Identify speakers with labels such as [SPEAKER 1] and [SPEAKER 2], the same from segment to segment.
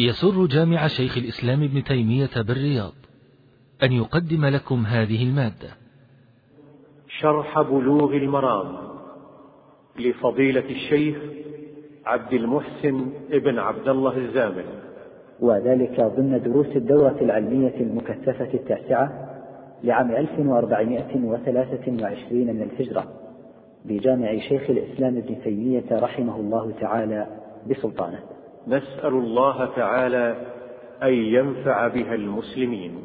[SPEAKER 1] يسر جامع شيخ الإسلام ابن تيمية بالرياض أن يقدم لكم هذه المادة.
[SPEAKER 2] شرح بلوغ المرام لفضيلة الشيخ عبد المحسن ابن عبد الله الزامل.
[SPEAKER 3] وذلك ضمن دروس الدورة العلمية المكثفة التاسعة لعام 1423 من الهجرة بجامع شيخ الإسلام ابن تيمية رحمه الله تعالى بسلطانه.
[SPEAKER 2] نسأل الله تعالى أن ينفع بها المسلمين.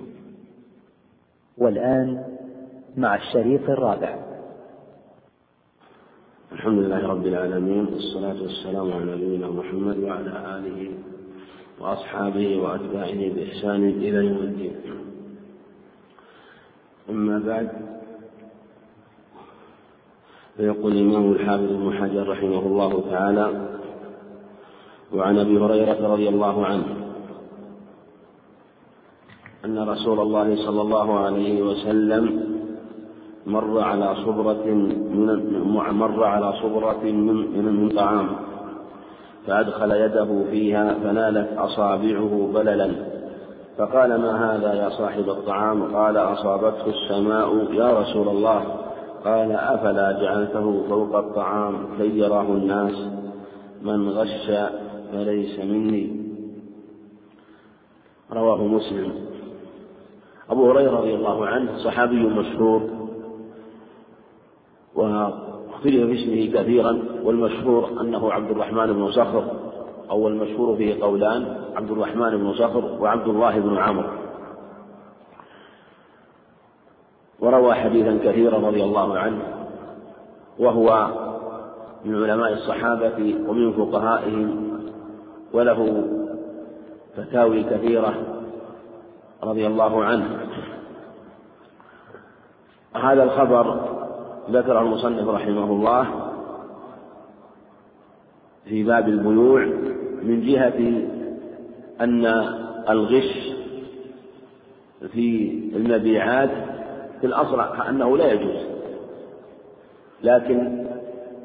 [SPEAKER 3] والآن مع الشريط الرابع.
[SPEAKER 4] الحمد لله رب العالمين والصلاة والسلام على نبينا محمد وعلى آله وأصحابه وأتباعه بإحسان إلى يوم الدين. أما بعد فيقول الإمام الحافظ ابن حجر رحمه الله تعالى وعن أبي هريرة رضي الله عنه أن رسول الله صلى الله عليه وسلم مر على صبرة من مر على صبرة من, من طعام فأدخل يده فيها فنالت أصابعه بللا فقال ما هذا يا صاحب الطعام؟ قال أصابته السماء يا رسول الله. قال أفلا جعلته فوق الطعام كي يراه الناس من غش فليس مني. رواه مسلم. أبو هريرة رضي الله عنه صحابي مشهور واختلف في اسمه كثيرا والمشهور أنه عبد الرحمن بن صخر أو المشهور فيه قولان عبد الرحمن بن صخر وعبد الله بن عمرو. وروى حديثا كثيرا رضي الله عنه وهو من علماء الصحابة ومن فقهائهم وله فتاوي كثيرة رضي الله عنه. هذا الخبر ذكره المصنف رحمه الله في باب البيوع من جهة أن الغش في المبيعات في الأصل أنه لا يجوز لكن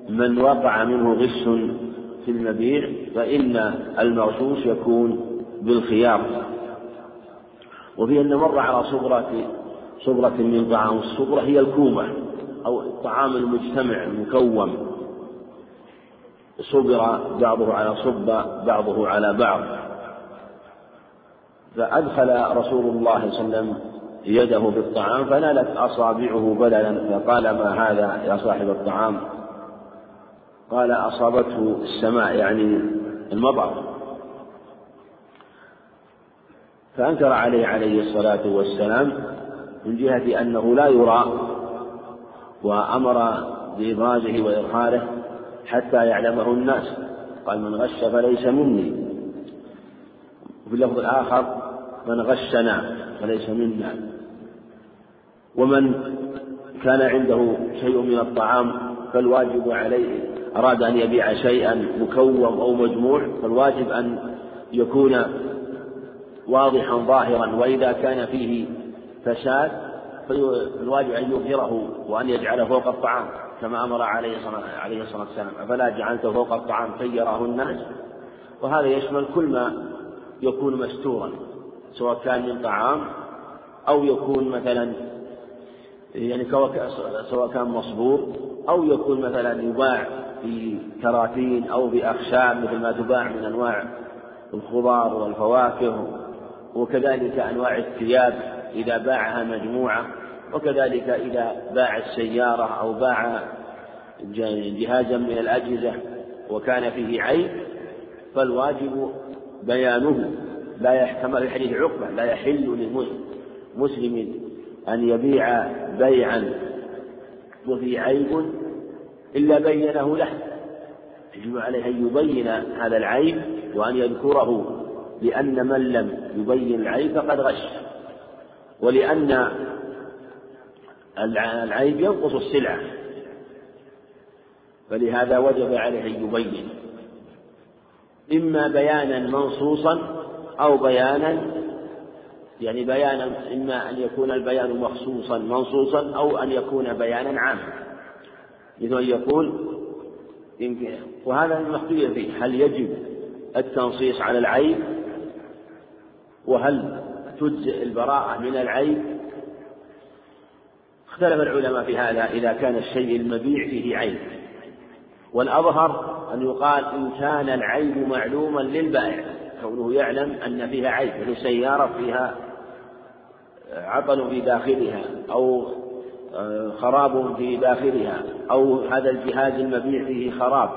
[SPEAKER 4] من وقع منه غش في المبيع فإن المغشوش يكون بالخيار. وفي أن مر على صبرة صبرة من طعام الصبرة هي الكومة أو الطعام المجتمع المكوم. صبر بعضه على صب بعضه على بعض. فأدخل رسول الله صلى الله عليه وسلم يده في الطعام فنالت أصابعه بللا فقال ما هذا يا صاحب الطعام؟ قال أصابته السماء يعني المطر فأنكر عليه عليه الصلاة والسلام من جهة أنه لا يرى وأمر بإبرازه وإظهاره حتى يعلمه الناس. قال من غش فليس مني. وفي اللفظ الآخر من غشنا فليس منا. ومن كان عنده شيء من الطعام فالواجب عليه أراد أن يبيع شيئا مكوم أو مجموع فالواجب أن يكون واضحا ظاهرا وإذا كان فيه فساد فالواجب أن يظهره وأن يجعله فوق الطعام كما أمر عليه الصلاة والسلام أفلا جعلته فوق الطعام كي يراه الناس؟ وهذا يشمل كل ما يكون مستورا سواء كان من طعام أو يكون مثلا يعني سواء كان مصبور أو يكون مثلا يباع في كراتين أو بأخشاب مثل ما تباع من أنواع الخضار والفواكه وكذلك أنواع الثياب إذا باعها مجموعة وكذلك إذا باع السيارة أو باع جهازا من الأجهزة وكان فيه عيب فالواجب بيانه. لا يحتمل الحديث عقبة لا يحل لمسلم أن يبيع بيعا وفي عيب إلا بينه له يجب عليه أن يبين هذا العيب وأن يذكره لأن من لم يبين العيب فقد غش. ولأن العيب ينقص السلعة فلهذا وجب عليه أن يبين. إما بيانا منصوصا أو بيانا يعني بيانا إما أن يكون البيان مخصوصا منصوصا أو أن يكون بيانا عاما. مثل أن يقول وهذا المختلف فيه. هل يجب التنصيص على العيب؟ وهل تجزئ البراءة من العيب؟ اختلف العلماء في هذا إذا كان الشيء المبيع فيه عيب. والأظهر أن يقال إن كان العيب معلوما للبائع كونه يعلم أن فيها عيب مثل سيارة فيها عطل في داخلها أو خراب في داخلها أو هذا الجهاز المبيع فيه خراب.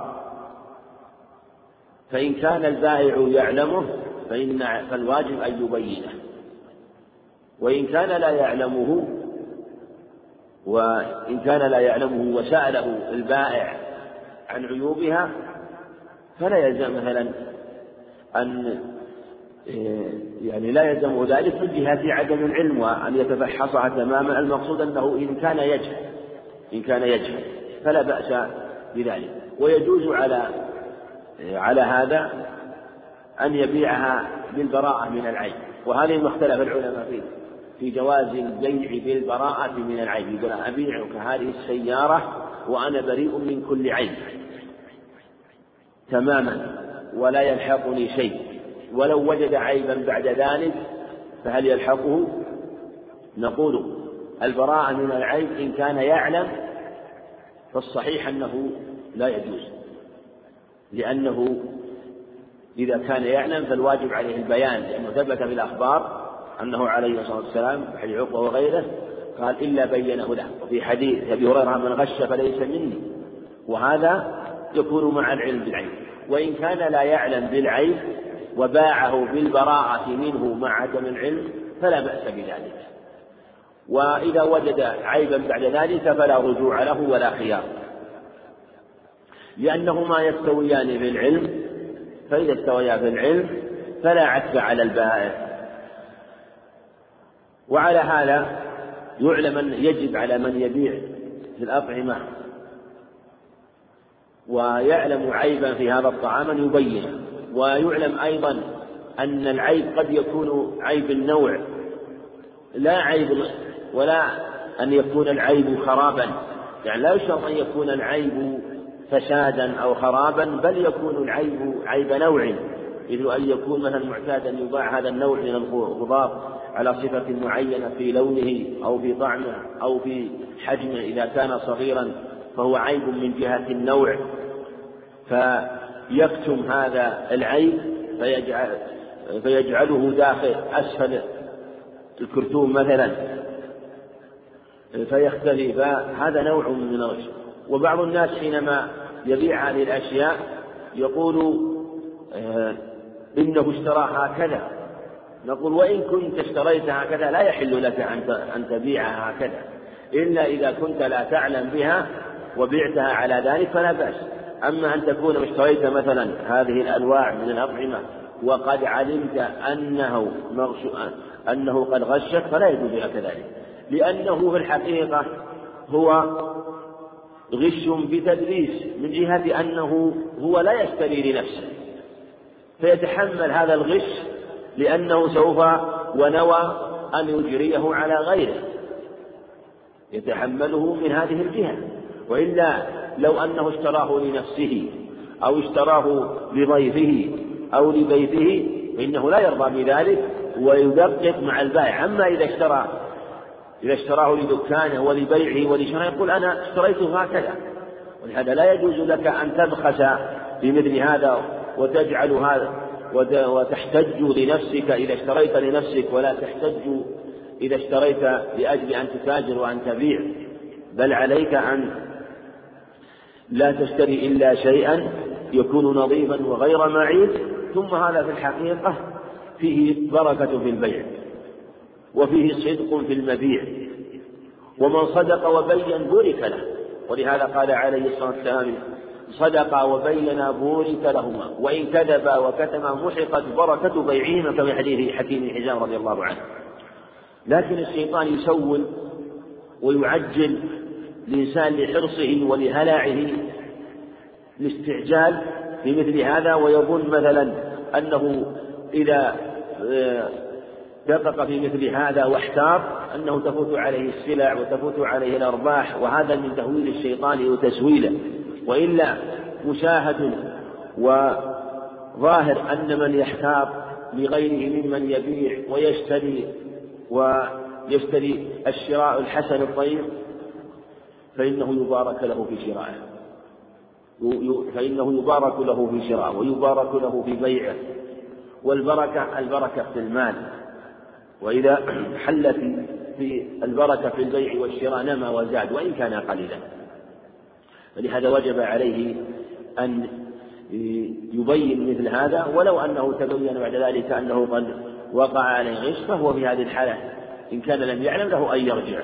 [SPEAKER 4] فإن كان البائع يعلمه فإن فالواجب أن يبينه. وإن كان لا يعلمه وإن كان لا يعلمه وسأله البائع عن عيوبها فلا يلزم مثلا أن يعني لا يلزم ذلك من جهة عدم العلم وأن يتفحصها تماما. المقصود أنه إن كان يجهل إن كان يجهل فلا بأس بذلك. ويجوز على على هذا أن يبيعها بالبراءة من العيب. وهذه ما اختلف العلماء فيه في جواز البيع بالبراءة من العيب. يقول أبيعك هذه السيارة وأنا بريء من كل عيب تماما ولا يلحقني شيء. ولو وجد عيبا بعد ذلك فهل يلحقه؟ نقول البراءة من العيب إن كان يعلم فالصحيح أنه لا يجوز لأنه إذا كان يعلم فالواجب عليه البيان لأنه ثبت في الأخبار أنه عليه الصلاة والسلام في حديث عقبة وغيره قال إلا بينه له. وفي حديث أبي هريرة من غش فليس مني. وهذا يكون مع العلم بالعيب وإن كان لا يعلم بالعيب وباعه بالبراءة منه مع عدم العلم فلا بأس بذلك. وإذا وجد عيبا بعد ذلك فلا رجوع له ولا خيار. لأنهما يستويان في العلم فإذا استويا في العلم فلا عتب على البائع. وعلى هذا يعلم أن يجب على من يبيع في الأطعمة ويعلم عيبا في هذا الطعام أن يبينه. ويعلم أيضا أن العيب قد يكون عيب النوع لا عيب ولا أن يكون العيب خرابا. يعني لا يشترط أن يكون العيب فسادا أو خرابا بل يكون العيب عيب نوع. مثل أن يكون مثلا معتادا يباع هذا النوع من الخضار على صفة معينة في لونه أو في طعمه أو في حجمه إذا كان صغيرا. فهو عيب من جهة النوع. فيكتم هذا العيب فيجعل فيجعله داخل أسفل الكرتون مثلا. فيختفي. فهذا نوع من الغش وبعض الناس حينما يبيع هذه الأشياء يقول آه، إنه اشترى هكذا. نقول وإن كنت اشتريت هكذا لا يحل لك أن تبيعها هكذا. إلا إذا كنت لا تعلم بها وبعتها على ذلك فلا بأس. أما أن تكون اشتريت مثلا هذه الأنواع من الأطعمة وقد علمت أنه أنه قد غشك فلا يجوز لك ذلك لأنه في الحقيقة هو غش بتدليس من جهة أنه هو لا يشتري لنفسه. فيتحمل هذا الغش لأنه سوف ونوى أن يجريه على غيره. يتحمله من هذه الجهة. وإلا لو أنه اشتراه لنفسه أو اشتراه لضيفه أو لبيته فإنه لا يرضى بذلك ويدقق مع البائع. أما إذا اشترى إذا اشتراه لدكانه ولبيعه ولشرائه يقول أنا اشتريته هكذا. ولهذا لا يجوز لك أن تبخس بمثل هذا وتجعل هذا وتحتج لنفسك إذا اشتريت لنفسك ولا تحتج إذا اشتريت لأجل أن تتاجر وأن تبيع. بل عليك أن لا تشتري إلا شيئا يكون نظيفا وغير معيب ثم هذا في الحقيقة فيه بركة في البيع وفيه صدق في المبيع. ومن صدق وبين بورك له ولهذا قال عليه الصلاة والسلام صدقا وبينا بورك لهما وإن كذبا وكتما محقت بركة بيعهما كما حديث حكيم حزام رضي الله عنه. لكن الشيطان يسول ويعجل الإنسان لحرصه ولهلعه الاستعجال في مثل هذا ويظن مثلا أنه إذا آه، دقق في مثل هذا واحتار أنه تفوت عليه السلع وتفوت عليه الأرباح وهذا من تهويل الشيطان وتسويله. وإلا مشاهد وظاهر أن من يحتار لغيره ممن يبيع ويشتري ويشتري الشراء الحسن الطيب فإنه يبارك له في شرائه. فإنه يبارك له في شرائه ويبارك له في بيعه. والبركة البركة في المال. وإذا حلت في البركة في البيع والشراء نما وزاد وإن كان قليلا. فلهذا وجب عليه أن يبين مثل هذا ولو أنه تبين بعد ذلك أنه قد وقع عليه غش فهو في هذه الحالة إن كان لم يعلم له أن يرجع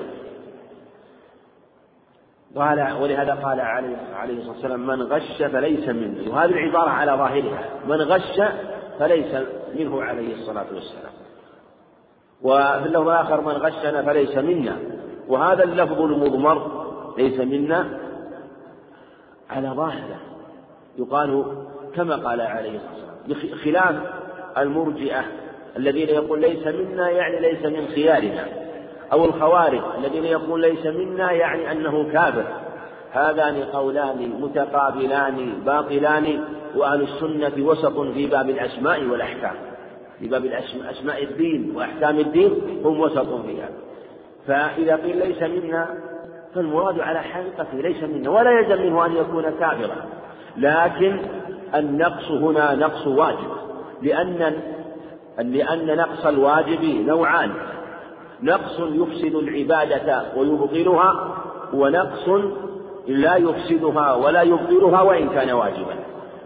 [SPEAKER 4] قال ولهذا قال عليه عليه الصلاة والسلام من غش فليس مني. وهذه العبارة على ظاهرها. من غش فليس منه عليه الصلاة والسلام. وفي اللفظ الآخر من غشنا فليس منا. وهذا اللفظ المضمر ليس منا. على ظاهره يقال كما قال عليه الصلاة والسلام بخلاف المرجئة الذين يقول ليس منا يعني ليس من خيارنا. أو الخوارج الذين يقول ليس منا يعني أنه كافر. هذان قولان متقابلان باطلان وأهل السنة وسط في باب الأسماء والأحكام. في باب أسماء الدين وأحكام الدين هم وسط فيها. فإذا قيل ليس منا فالمراد على حقيقته ليس منا ولا يلزم منه أن يكون كافرا. لكن النقص هنا نقص واجب. لأن لأن نقص الواجب نوعان. نقص يفسد العبادة ويبطلها ونقص لا يفسدها ولا يبطلها وإن كان واجبا.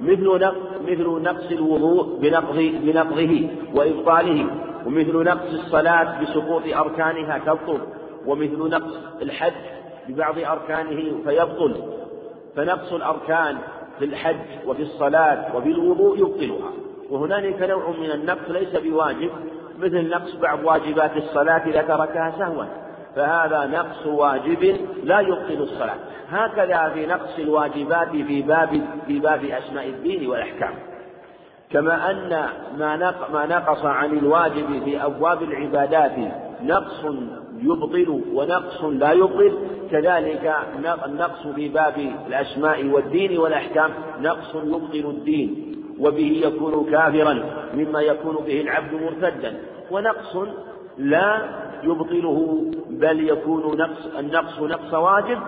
[SPEAKER 4] مثل مثل نقص الوضوء بنقضه بنقضه وإبطاله ومثل نقص الصلاة بسقوط أركانها تبطل ومثل نقص الحج ببعض أركانه فيبطل. فنقص الأركان في الحج وفي الصلاة وفي الوضوء يبطلها. وهنالك نوع من النقص ليس بواجب مثل نقص بعض واجبات الصلاة إذا تركها سهوا فهذا نقص واجب لا يبطل الصلاة. هكذا في نقص الواجبات في باب في باب أسماء الدين والأحكام. كما أن ما نقص عن الواجب في أبواب العبادات نقص يبطل ونقص لا يبطل. كذلك النقص في باب الأسماء والدين والأحكام نقص يبطل الدين. وبه يكون كافرا مما يكون به العبد مرتدا. ونقص لا يبطله بل يكون نقص النقص نقص واجب.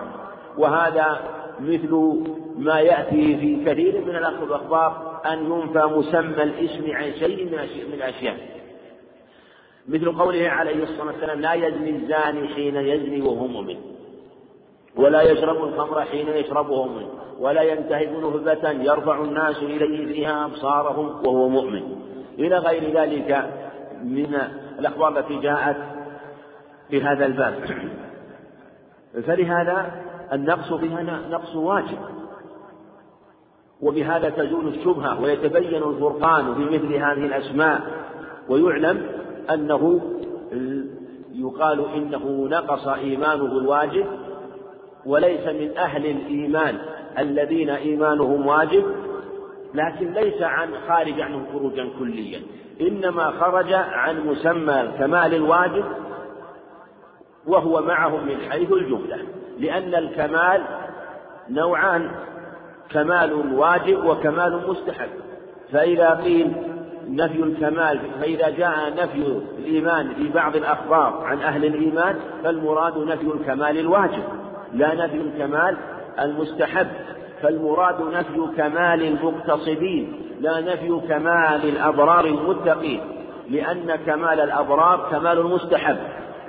[SPEAKER 4] وهذا مثل ما يأتي في كثير من الأخبار أن ينفى مسمى الإسم عن شيء من الأشياء مثل قوله عليه الصلاة والسلام لا يزني الزاني حين يزني وهو مؤمن. ولا يشرب الخمر حين يشربه مؤمن ولا ينتهب نهبة يرفع الناس إليه فيها أبصارهم وهو مؤمن. إلى غير ذلك من الأخبار التي جاءت في هذا الباب. فلهذا النقص فيها نقص واجب. وبهذا تزول الشبهة ويتبين الفرقان في مثل هذه الأسماء ويعلم أنه يقال إنه نقص إيمانه الواجب وليس من أهل الإيمان الذين إيمانهم واجب لكن ليس عن خارج عنه خروجا كليا. إنما خرج عن مسمى الكمال الواجب وهو معهم من حيث الجملة لأن الكمال نوعان كمال واجب وكمال مستحب. فإذا قيل نفي الكمال فإذا جاء نفي الإيمان في بعض الأخبار عن أهل الإيمان فالمراد نفي الكمال الواجب. لا نفي الكمال المستحب فالمراد نفي كمال المقتصدين لا نفي كمال الأبرار المتقين لأن كمال الأبرار كمال المستحب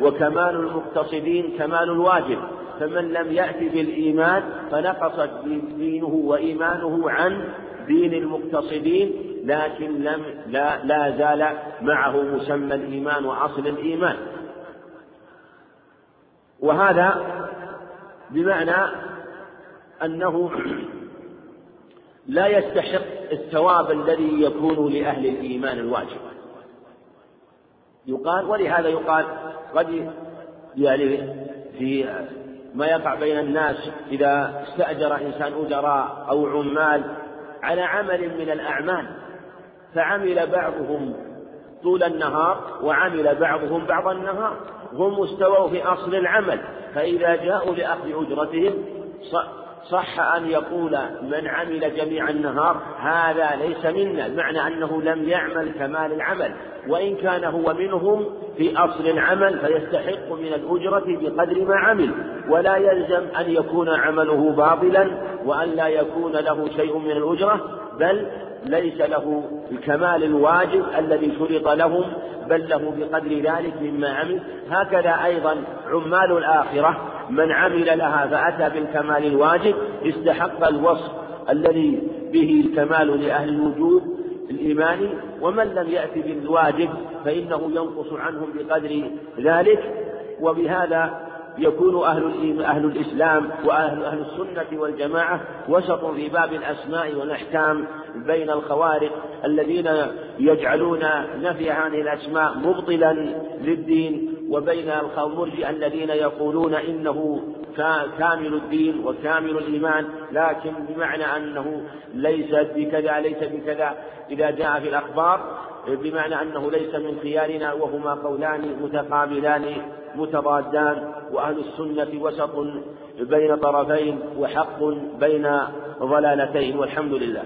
[SPEAKER 4] وكمال المقتصدين كمال الواجب. فمن لم يأت بالإيمان فنقصت دينه وإيمانه عن دين المقتصدين لكن لم لا, لا زال معه مسمى الإيمان وأصل الإيمان. وهذا بمعنى أنه لا يستحق الثواب الذي يكون لأهل الإيمان الواجب. يقال ولهذا يقال قد يعني في ما يقع بين الناس إذا استأجر إنسان أجراء أو عمال على عمل من الأعمال فعمل بعضهم طول النهار وعمل بعضهم بعض النهار. هم استووا في أصل العمل. فإذا جاءوا لأخذ أجرتهم صح أن يقول من عمل جميع النهار هذا ليس منا. المعنى أنه لم يعمل كمال العمل. وإن كان هو منهم في أصل العمل فيستحق من الأجرة بقدر ما عمل. ولا يلزم أن يكون عمله باطلا وأن لا يكون له شيء من الأجرة. بل ليس له الكمال الواجب الذي شرط لهم بل له بقدر ذلك مما عمل. هكذا أيضا عمال الآخرة من عمل لها فأتى بالكمال الواجب استحق الوصف الذي به الكمال لأهل الوجود الإيماني ومن لم يأت بالواجب فإنه ينقص عنهم بقدر ذلك. وبهذا يكون أهل أهل الإسلام وأهل أهل السنة والجماعة وسط في باب الأسماء والأحكام بين الخوارق الذين يجعلون نفي هذه الأسماء مبطلا للدين وبين المرجئة الذين يقولون إنه كامل الدين وكامل الإيمان لكن بمعنى أنه ليس بكذا ليس بكذا. إذا جاء في الأخبار بمعنى أنه ليس من خيارنا وهما قولان متقابلان. متضادان وأهل السنة وسط بين طرفين وحق بين ضلالتين والحمد لله.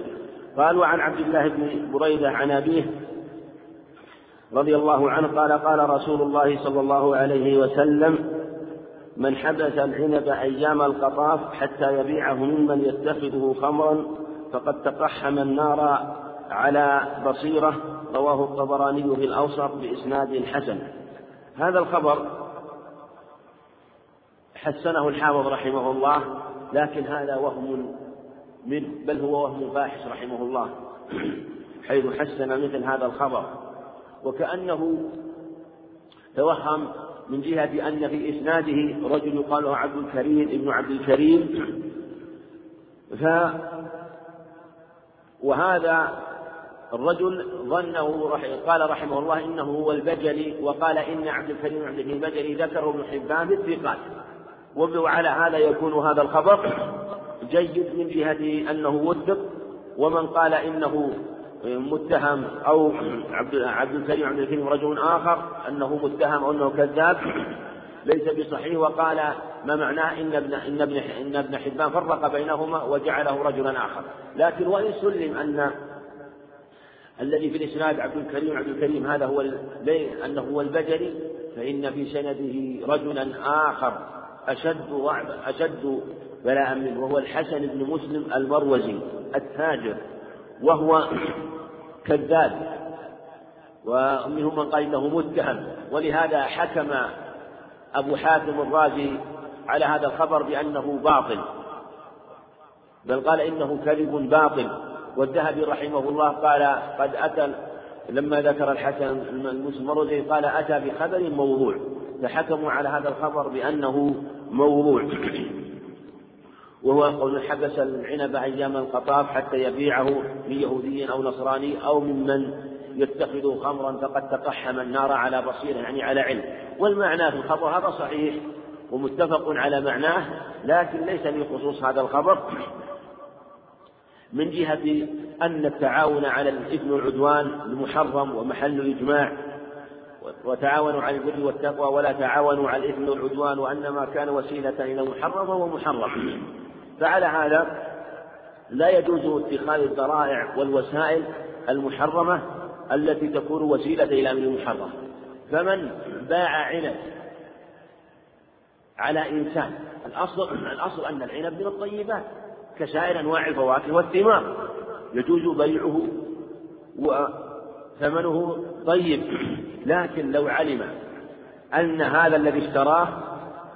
[SPEAKER 4] قال وعن عبد الله بن بريدة عن أبيه رضي الله عنه قال قال رسول الله صلى الله عليه وسلم من حبس العنب أيام القطاف حتى يبيعه ممن يتخذه خمرا فقد تقحم النار على بصيرة. رواه الطبراني في الأوسط بإسناد حسن. هذا الخبر حسنه الحافظ رحمه الله لكن هذا وهم منه بل هو وهم فاحش رحمه الله. حيث حسن مثل هذا الخبر. وكأنه توهم من جهة أن في إسناده رجل يقال عبد الكريم ابن عبد الكريم. ف وهذا الرجل ظنه قال رحمه الله إنه هو البجلي وقال إن عبد الكريم عبد البجلي ذكره ابن حبان بالثقات وعلى هذا يكون هذا الخبر جيد من جهة أنه وثق ومن قال إنه متهم أو عبد عبد الكريم عبد الكريم رجل آخر أنه متهم أو أنه كذاب ليس بصحيح. وقال ما معناه إن ابن إن ابن إن ابن حبان فرق بينهما وجعله رجلا آخر. لكن وإن سلم أن الذي في الإسناد عبد الكريم عبد الكريم هذا هو أنه هو البجلي فإن في سنده رجلا آخر. أشد أشد بلاء منه وهو الحسن بن مسلم المروزي التاجر وهو كذاب. ومنهم من قال إنه متهم. ولهذا حكم أبو حاتم الرازي على هذا الخبر بأنه باطل. بل قال إنه كذب باطل. والذهبي رحمه الله قال قد أتى لما ذكر الحسن المسلم قال أتى بخبر موضوع. فحكموا على هذا الخبر بأنه موضوع. وهو قول حبس العنب أيام القطاف حتى يبيعه من يهودي أو نصراني أو ممن يتخذ خمرا فقد تقحم النار على بصيرة يعني على علم. والمعنى في الخبر هذا صحيح ومتفق على معناه لكن ليس في خصوص هذا الخبر. من جهة أن التعاون على الإثم والعدوان المحرم ومحل إجماع وتعاونوا على البر والتقوى ولا تعاونوا على الإثم والعدوان وأنما كان وسيلة إلى محرم فهو محرم. فعلى هذا لا يجوز اتخاذ الذرائع والوسائل المحرمة التي تكون وسيلة إلى أمر محرم. فمن باع عنب على إنسان الأصل الأصل أن العنب من الطيبات كسائر أنواع الفواكه والثمار. يجوز بيعه وثمنه طيب لكن لو علم أن هذا الذي اشتراه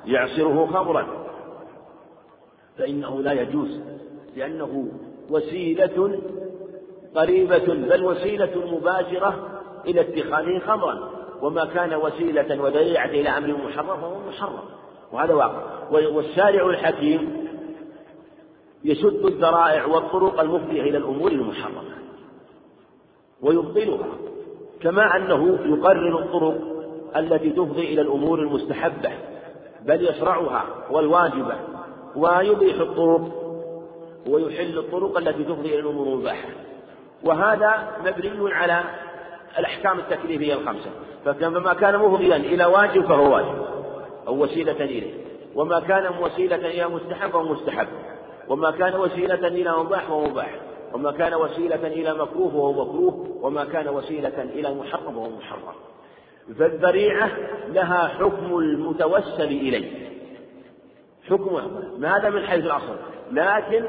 [SPEAKER 4] يعصره خمرا فإنه لا يجوز لأنه وسيلة قريبة بل وسيلة مباشرة إلى اتخاذه خمرا وما كان وسيلة ودليعة إلى أمر محرم فهو محرم وهذا واقع. والشارع الحكيم يسد الذرائع والطرق المفضية إلى الأمور المحرمة. ويبطلها كما أنه يقرر الطرق التي تفضي إلى الأمور المستحبة بل يشرعها والواجبة ويبيح الطرق ويحل الطرق التي تفضي إلى الأمور المباحة. وهذا مبني على الأحكام التكليفية الخمسة. فما كان مفضيا إلى واجب فهو واجب أو وسيلة إليه. وما كان وسيلة إلى مستحب فهو مستحب. وما كان وسيلة إلى مباح فهو مباح. وما كان وسيلة إلى مكروه فهو مكروه وما كان وسيلة إلى محرم فهو محرم. فالذريعة لها حكم المتوسل إليه. حكم هذا من حيث الأصل لكن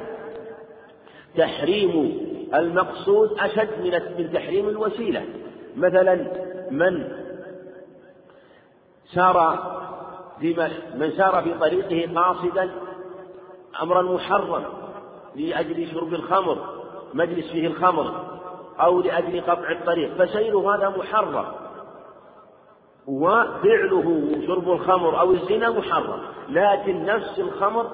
[SPEAKER 4] تحريم المقصود أشد من تحريم الوسيلة. مثلا من سار في من سار في طريقه قاصدا أمرا محرما لأجل شرب الخمر. مجلس فيه الخمر أو لأجل قطع الطريق فسيره هذا محرم. وفعله شرب الخمر أو الزنا محرم لكن نفس الخمر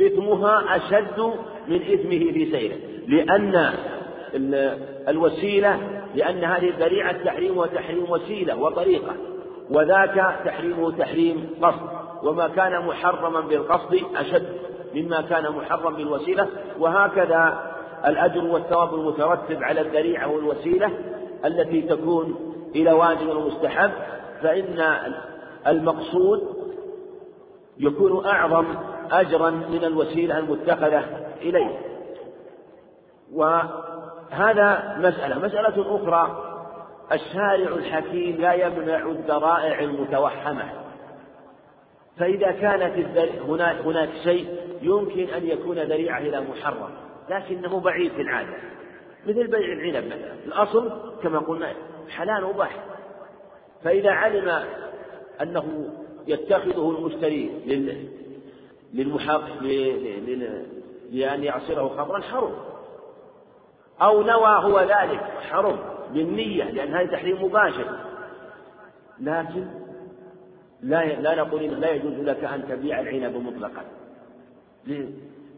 [SPEAKER 4] إثمها أشد من إثمه في سيره لأن الوسيلة لأن هذه الذريعة تحريم وتحريم وسيلة وطريقة وذاك تحريمه تحريم قصد وما كان محرما بالقصد أشد مما كان محرم بالوسيلة وهكذا الأجر والثواب المترتب على الذريعة والوسيلة التي تكون إلى واجب ومستحب فإن المقصود يكون أعظم أجرا من الوسيلة المتخذة إليه. وهذا مسألة. مسألة أخرى الشارع الحكيم لا يمنع الذرائع المتوهمة. فإذا كانت هناك هناك شيء يمكن أن يكون ذريعة إلى محرم. لكنه بعيد في العادة. مثل بيع العنب مثلا. الأصل كما قلنا حلال مباح فإذا علم أنه يتخذه المشتري للمحاق لأن يعصره خمرا حرم. أو نوى هو ذلك حرم. بالنية لأن هذا تحريم مباشر. لكن لا لا نقول لا يجوز لك أن تبيع العنب مطلقا.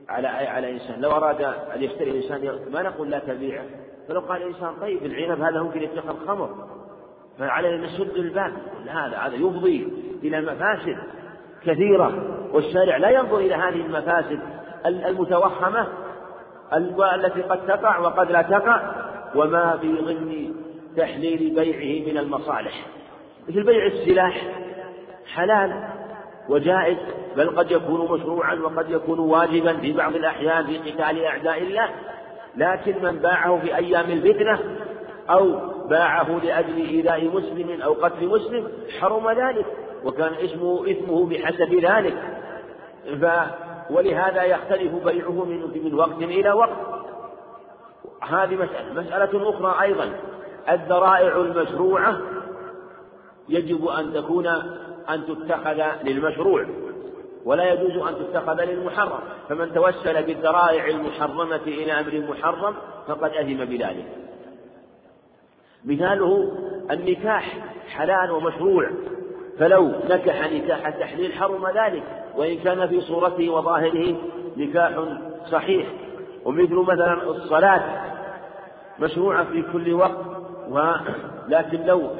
[SPEAKER 4] على على إنسان. لو أراد أن يشتري الإنسان ما نقول لا تبيعه. فلو قال الإنسان طيب العنب هذا ممكن يتخذ خمر فعلينا نسد الباب. هذا هذا يفضي إلى مفاسد كثيرة. والشارع لا ينظر إلى هذه المفاسد المتوهمة التي قد تقع وقد لا تقع. وما في ضمن تحليل بيعه من المصالح. مثل بيع السلاح حلال. وجائز بل قد يكون مشروعا وقد يكون واجبا في بعض الأحيان في قتال أعداء الله. لكن من باعه في أيام الفتنة أو باعه لأجل إيذاء مسلم أو قتل مسلم حرم ذلك وكان اسمه إثمه بحسب ذلك. ف ولهذا يختلف بيعه من من وقت إلى وقت. هذه مسألة. مسألة أخرى أيضا. الذرائع المشروعة يجب أن تكون أن تتخذ للمشروع ولا يجوز أن تتخذ للمحرم. فمن توسل بالذرائع المحرمة إلى أمر محرم فقد أثم بذلك. مثاله النكاح حلال ومشروع. فلو نكح نكاح التحليل حرم ذلك وإن كان في صورته وظاهره نكاح صحيح. ومثل مثلا الصلاة مشروعة في كل وقت ولكن لو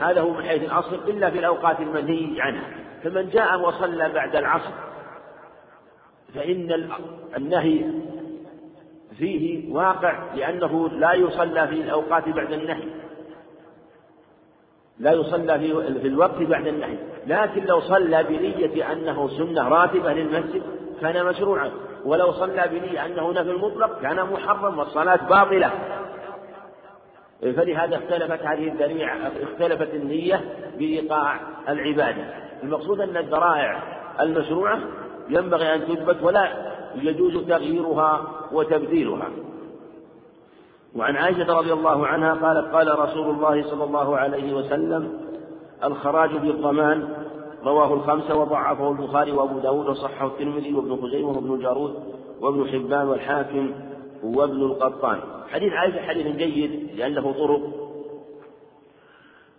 [SPEAKER 4] هذا هو من حيث الأصل إلا في الأوقات المنهي عنها فمن جاء وصلى بعد العصر فإن النهي فيه واقع لأنه لا يصلى في الأوقات بعد النهي. لا يصلى في الوقت بعد النهي. لكن لو صلى بنية أنه سنة راتبة للمسجد كان مشروعا. ولو صلى بنية أنه نفل مطلق كان محرم والصلاة باطلة. فلهذا اختلفت هذه الذريعة اختلفت النية بإيقاع العبادة. المقصود أن الذرائع المشروعة ينبغي أن تثبت ولا يجوز تغييرها وتبديلها. وعن عائشة رضي الله عنها قالت قال رسول الله صلى الله عليه وسلم الخراج بالضمان رواه الخمسة وضعفه البخاري وأبو داود وصححه الترمذي وابن خزيمة وابن جارود وابن حبان والحاكم وابن القطان. حديث عائشة حديث جيد لأنه طرق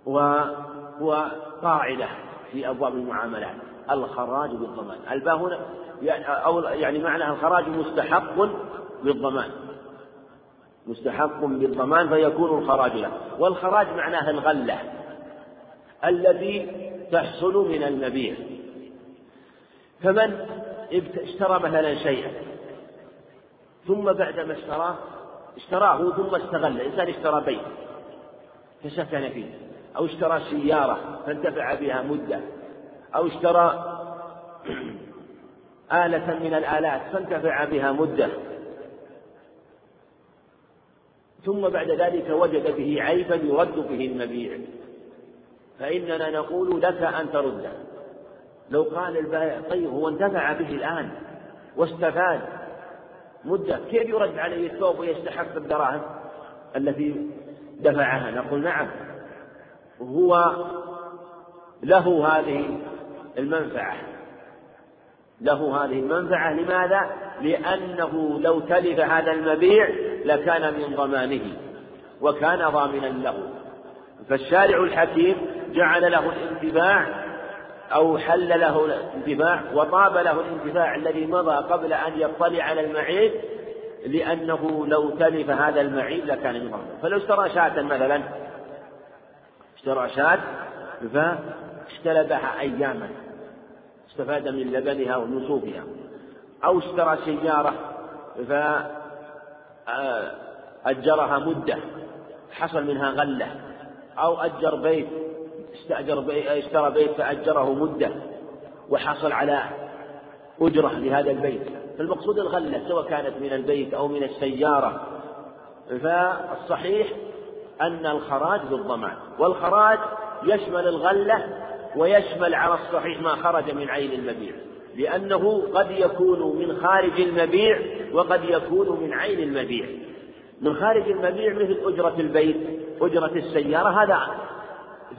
[SPEAKER 4] وهو قاعدة في أبواب المعاملات. الخراج بالضمان. الباء هنا يعني أو يعني معنى الخراج مستحق بالضمان. مستحق بالضمان فيكون الخراج له. والخراج معناه الغلة التي تحصل من المبيع فمن اشترى مثلا شيئا ثم بعدما اشتراه اشتراه ثم استغل. الإنسان اشترى بيت فسكن فيه. أو اشترى سيارة فانتفع بها مدة. أو اشترى آلة من الآلات فانتفع بها مدة. ثم بعد ذلك وجد به عيبا يرد به المبيع. فإننا نقول لك أن ترده. لو قال البائع طيب هو انتفع به الآن واستفاد. مدة. كيف يرد عليه الثوب ويستحق الدراهم التي دفعها؟ نقول نعم. هو له هذه المنفعة. له هذه المنفعة. لماذا؟ لأنه لو تلف هذا المبيع لكان من ضمانه وكان ضامنا له. فالشارع الحكيم جعل له الانتفاع أو حل له الانتفاع وطاب له الانتفاع الذي مضى قبل أن يطلع على المعيب لأنه لو تلف هذا المعيب لكان من فلو اشترى شاة مثلا اشترى شاة فاشتلبها أياما استفاد من لبنها ونسوفها أو اشترى سيارة فأجرها مدة حصل منها غلة. أو أجر بيت استأجر بيت اشترى بيت فأجره مدة وحصل على أجرة لهذا البيت. فالمقصود الغلة سواء كانت من البيت أو من السيارة. فالصحيح أن الخراج بالضمان والخراج يشمل الغلة ويشمل على الصحيح ما خرج من عين المبيع لأنه قد يكون من خارج المبيع وقد يكون من عين المبيع. من خارج المبيع مثل أجرة البيت أجرة السيارة هذا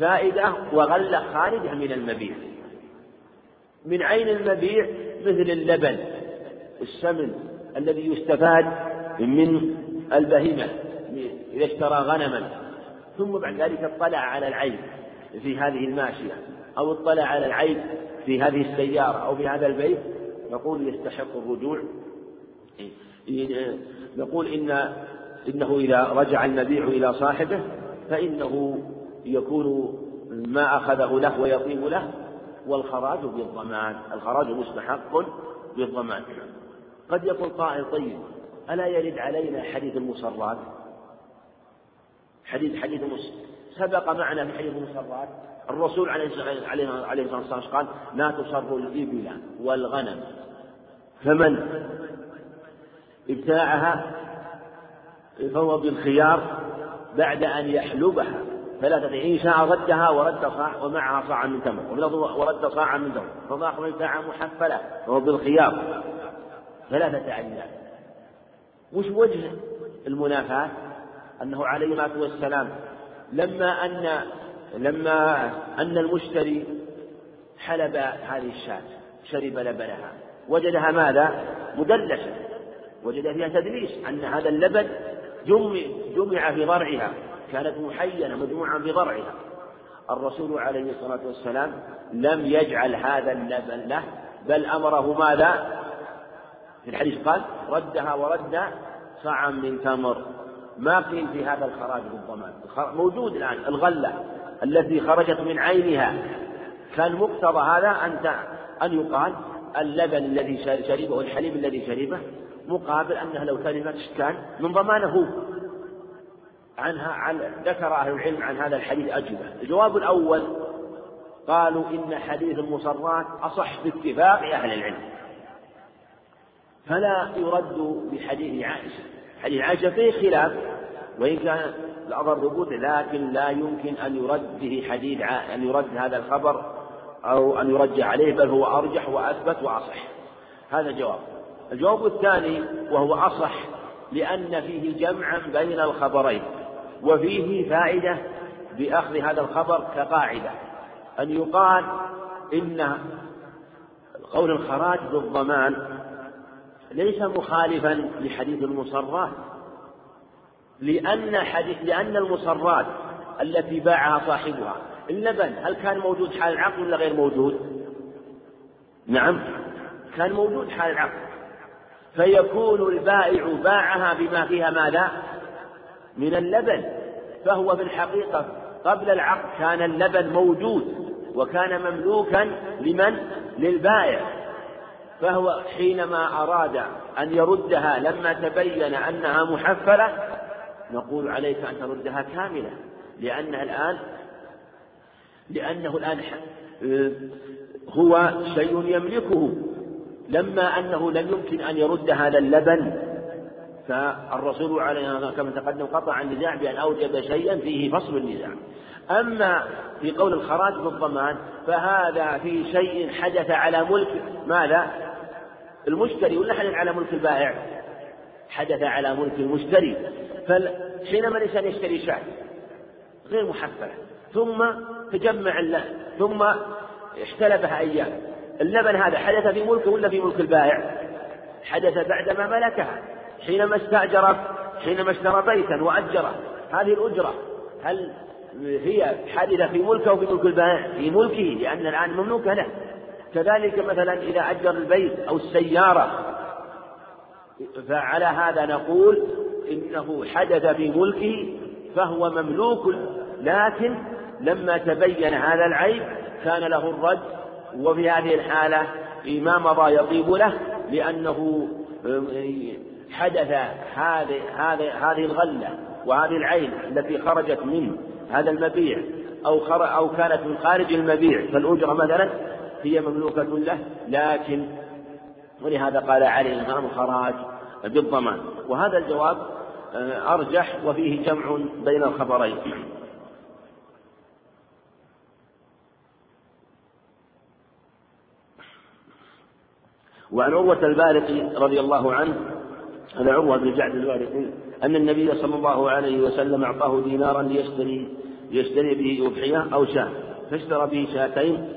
[SPEAKER 4] فائدة وغلة خارجة من المبيع. من عين المبيع؟ مثل اللبن السمن الذي يستفاد من البهيمة إذا اشترى غنما. ثم بعد ذلك اطلع على العين في هذه الماشية أو اطلع على العيب في هذه السيارة أو في هذا البيت. نقول يستحق الرجوع. نقول إن إنه إذا رجع المبيع إلى صاحبه فإنه يكون ما أخذه له ويطيب له والخراج بالضمان. الخراج مستحق بالضمان. قد يقول قائل طيب ألا يرد علينا حديث المصرات؟ حديث حديث سبق معنا في حديث المصرات. الرسول عليه الصلاة والسلام قال لا تصر الإبل والغنم فمن ابتاعها فهو بالخيار بعد أن يحلبها. ثلاثة إن شاء ردها ورد صاع ومعها صاع من تمر. ورد صاعا من تمر. فضاق من ساعة محفلة فهو بالخيار ثلاثة أيام وش وجه المنافاة؟ أنه عليه الصلاة والسلام لما أن لما أن المشتري حلب هذه الشاة شرب لبنها. وجدها ماذا؟ مدلسة وجد فيها تدليس أن هذا اللبن جمع في ضرعها. كانت محينة مجموعة في ضرعها الرسول عليه الصلاة والسلام لم يجعل هذا اللبن له بل أمره ماذا؟ في الحديث قال ردها ورد صاعا من تمر. ما قيل في هذا الخراج بالضمان. موجود الآن الغلة التي خرجت من عينها. كان مقتضى هذا أن أن يقال اللبن الذي شربه الحليب الذي شربه مقابل أنها لو تلفت كان من ضمانه. عنها عن ذكر أهل العلم عن هذا الحديث أجوبة. الجواب الأول قالوا إن حديث المصرات أصح باتفاق أهل العلم. فلا يرد بحديث عائشة. حديث عائشة فيه خلاف وإن كان الأظهر ثبوته لكن لا يمكن أن يرد به حديث أن يرد هذا الخبر أو أن يرجع عليه بل هو أرجح وأثبت وأصح. هذا جواب الجواب الثاني وهو أصح لأن فيه جمعا بين الخبرين. وفيه فائدة بأخذ هذا الخبر كقاعدة أن يقال إن قول الخراج بالضمان ليس مخالفا لحديث المصرات لأن حديث لأن المصرات التي باعها صاحبها اللبن هل كان موجود حال العقد ولا غير موجود؟ نعم كان موجود حال العقد فيكون البائع باعها بما فيها ماذا؟ من اللبن فهو في الحقيقة قبل العقد كان اللبن موجود وكان مملوكا لمن؟ للبائع فهو حينما أراد أن يردها لما تبين أنها محفلة نقول عليك أن تردها كاملة لأنها الآن لأنه الآن هو شيء يملكه لما أنه لم يمكن أن يرد هذا اللبن فالرسول عليه كما تقدم قطع النزاع بأن أوجب شيئا فيه فصل النزاع أما في قول الخراج بالضمان فهذا في شيء حدث على ملك ماذا؟ المشتري ولا حدث على ملك البائع؟ حدث على ملك المشتري فحينما الإنسان يشتري شاة غير محفلة ثم تجمع ثم احتلبها أيام اللبن هذا حدث في ملكه ولا في ملك البائع؟ حدث بعدما ملكها حينما استأجر حينما اشترى بيتا وأجره هذه الأجرة هل هي حادثة في ملكه أو في ملك البائع؟ في ملكه لأن الآن مملوكة له كذلك مثلا إذا أجر البيت أو السيارة فعلى هذا نقول إنه حدث في ملكه فهو مملوك لكن لما تبين هذا العيب كان له الرد وفي هذه الحالة ما مضى يطيب له لأنه حدث هذه هذه هذه الغلة وهذه العين التي خرجت من هذا المبيع أو أو كانت من خارج المبيع فالأجرة مثلا هي مملوكة له لكن ولهذا قال عليه الإمام الخراج بالضمان. وهذا الجواب آه، أرجح وفيه جمع بين الخبرين. وعن عروة البارقي رضي الله عنه أن عروة بن جعد البارقي أن النبي صلى الله عليه وسلم أعطاه دينارا ليشتري ليشتري به أضحية أو شاة فاشترى به شاتين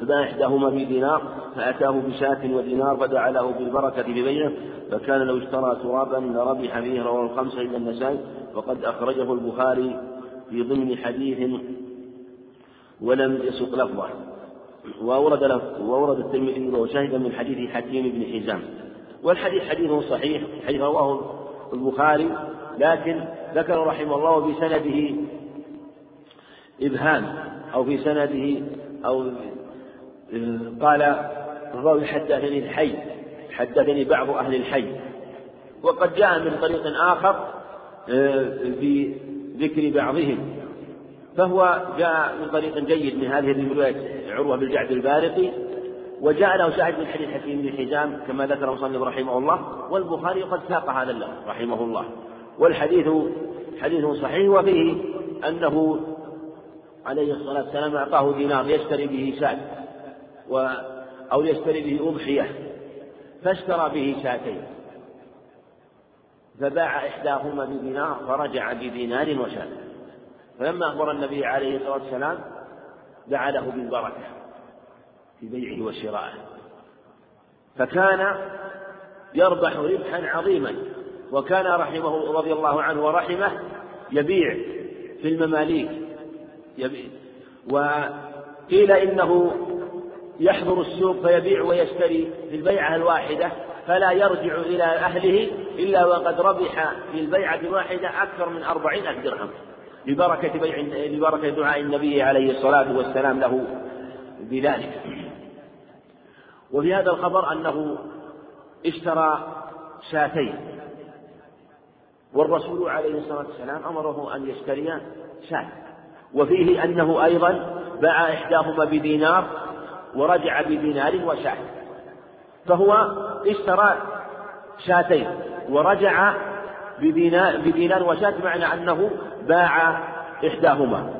[SPEAKER 4] فباع إحداهما بدينار فأتاه بشاة ودينار فدعا له بالبركة ببينه فكان لو اشترى ترابا لربح فيه رواه الخمسة إلا النسائي وقد أخرجه البخاري في ضمن حديث ولم يسق لفظه. وأورد وأورد الترمذي وشهد من حديث حكيم بن حزام. والحديث حديث صحيح حيث رواه البخاري لكن ذكر رحمه الله بسنده إبهام أو في سنده أو قال الراوي حدثني الحي حدثني بعض أهل الحي. وقد جاء من طريق آخر في ذكر بعضهم. فهو جاء من طريق جيد من هذه الرواية عروة بن جعد البارقي وجاء له شاهد من حديث حكيم بن حزام كما ذكر المصنف رحمه الله والبخاري قد ساق هذا اللفظ رحمه الله. والحديث حديث صحيح وفيه أنه عليه الصلاة والسلام أعطاه دينار يشتري به شاة و أو يشتري به أضحية فاشترى به شاتين فباع إحداهما بدينار فرجع بدينار وشاة فلما أخبر النبي عليه الصلاة والسلام دعا له بالبركة. في بيعه وشرائه. فكان يربح ربحا عظيما وكان رحمه رضي الله عنه ورحمه يبيع في المماليك يبيع. وقيل إنه يحضر السوق فيبيع ويشتري في البيعة الواحدة فلا يرجع إلى أهله إلا وقد ربح في البيعة الواحدة أكثر من أربعين ألف درهم لبركة بيع لبركة دعاء النبي عليه الصلاة والسلام له بذلك. وفي هذا الخبر أنه اشترى شاتين. والرسول عليه الصلاة والسلام أمره أن يشتري شاة. وفيه أنه أيضا باع إحداهما بدينار ورجع بدينار وشاة. فهو اشترى شاتين ورجع بدينار, بدينار وشاة معنى أنه باع إحداهما.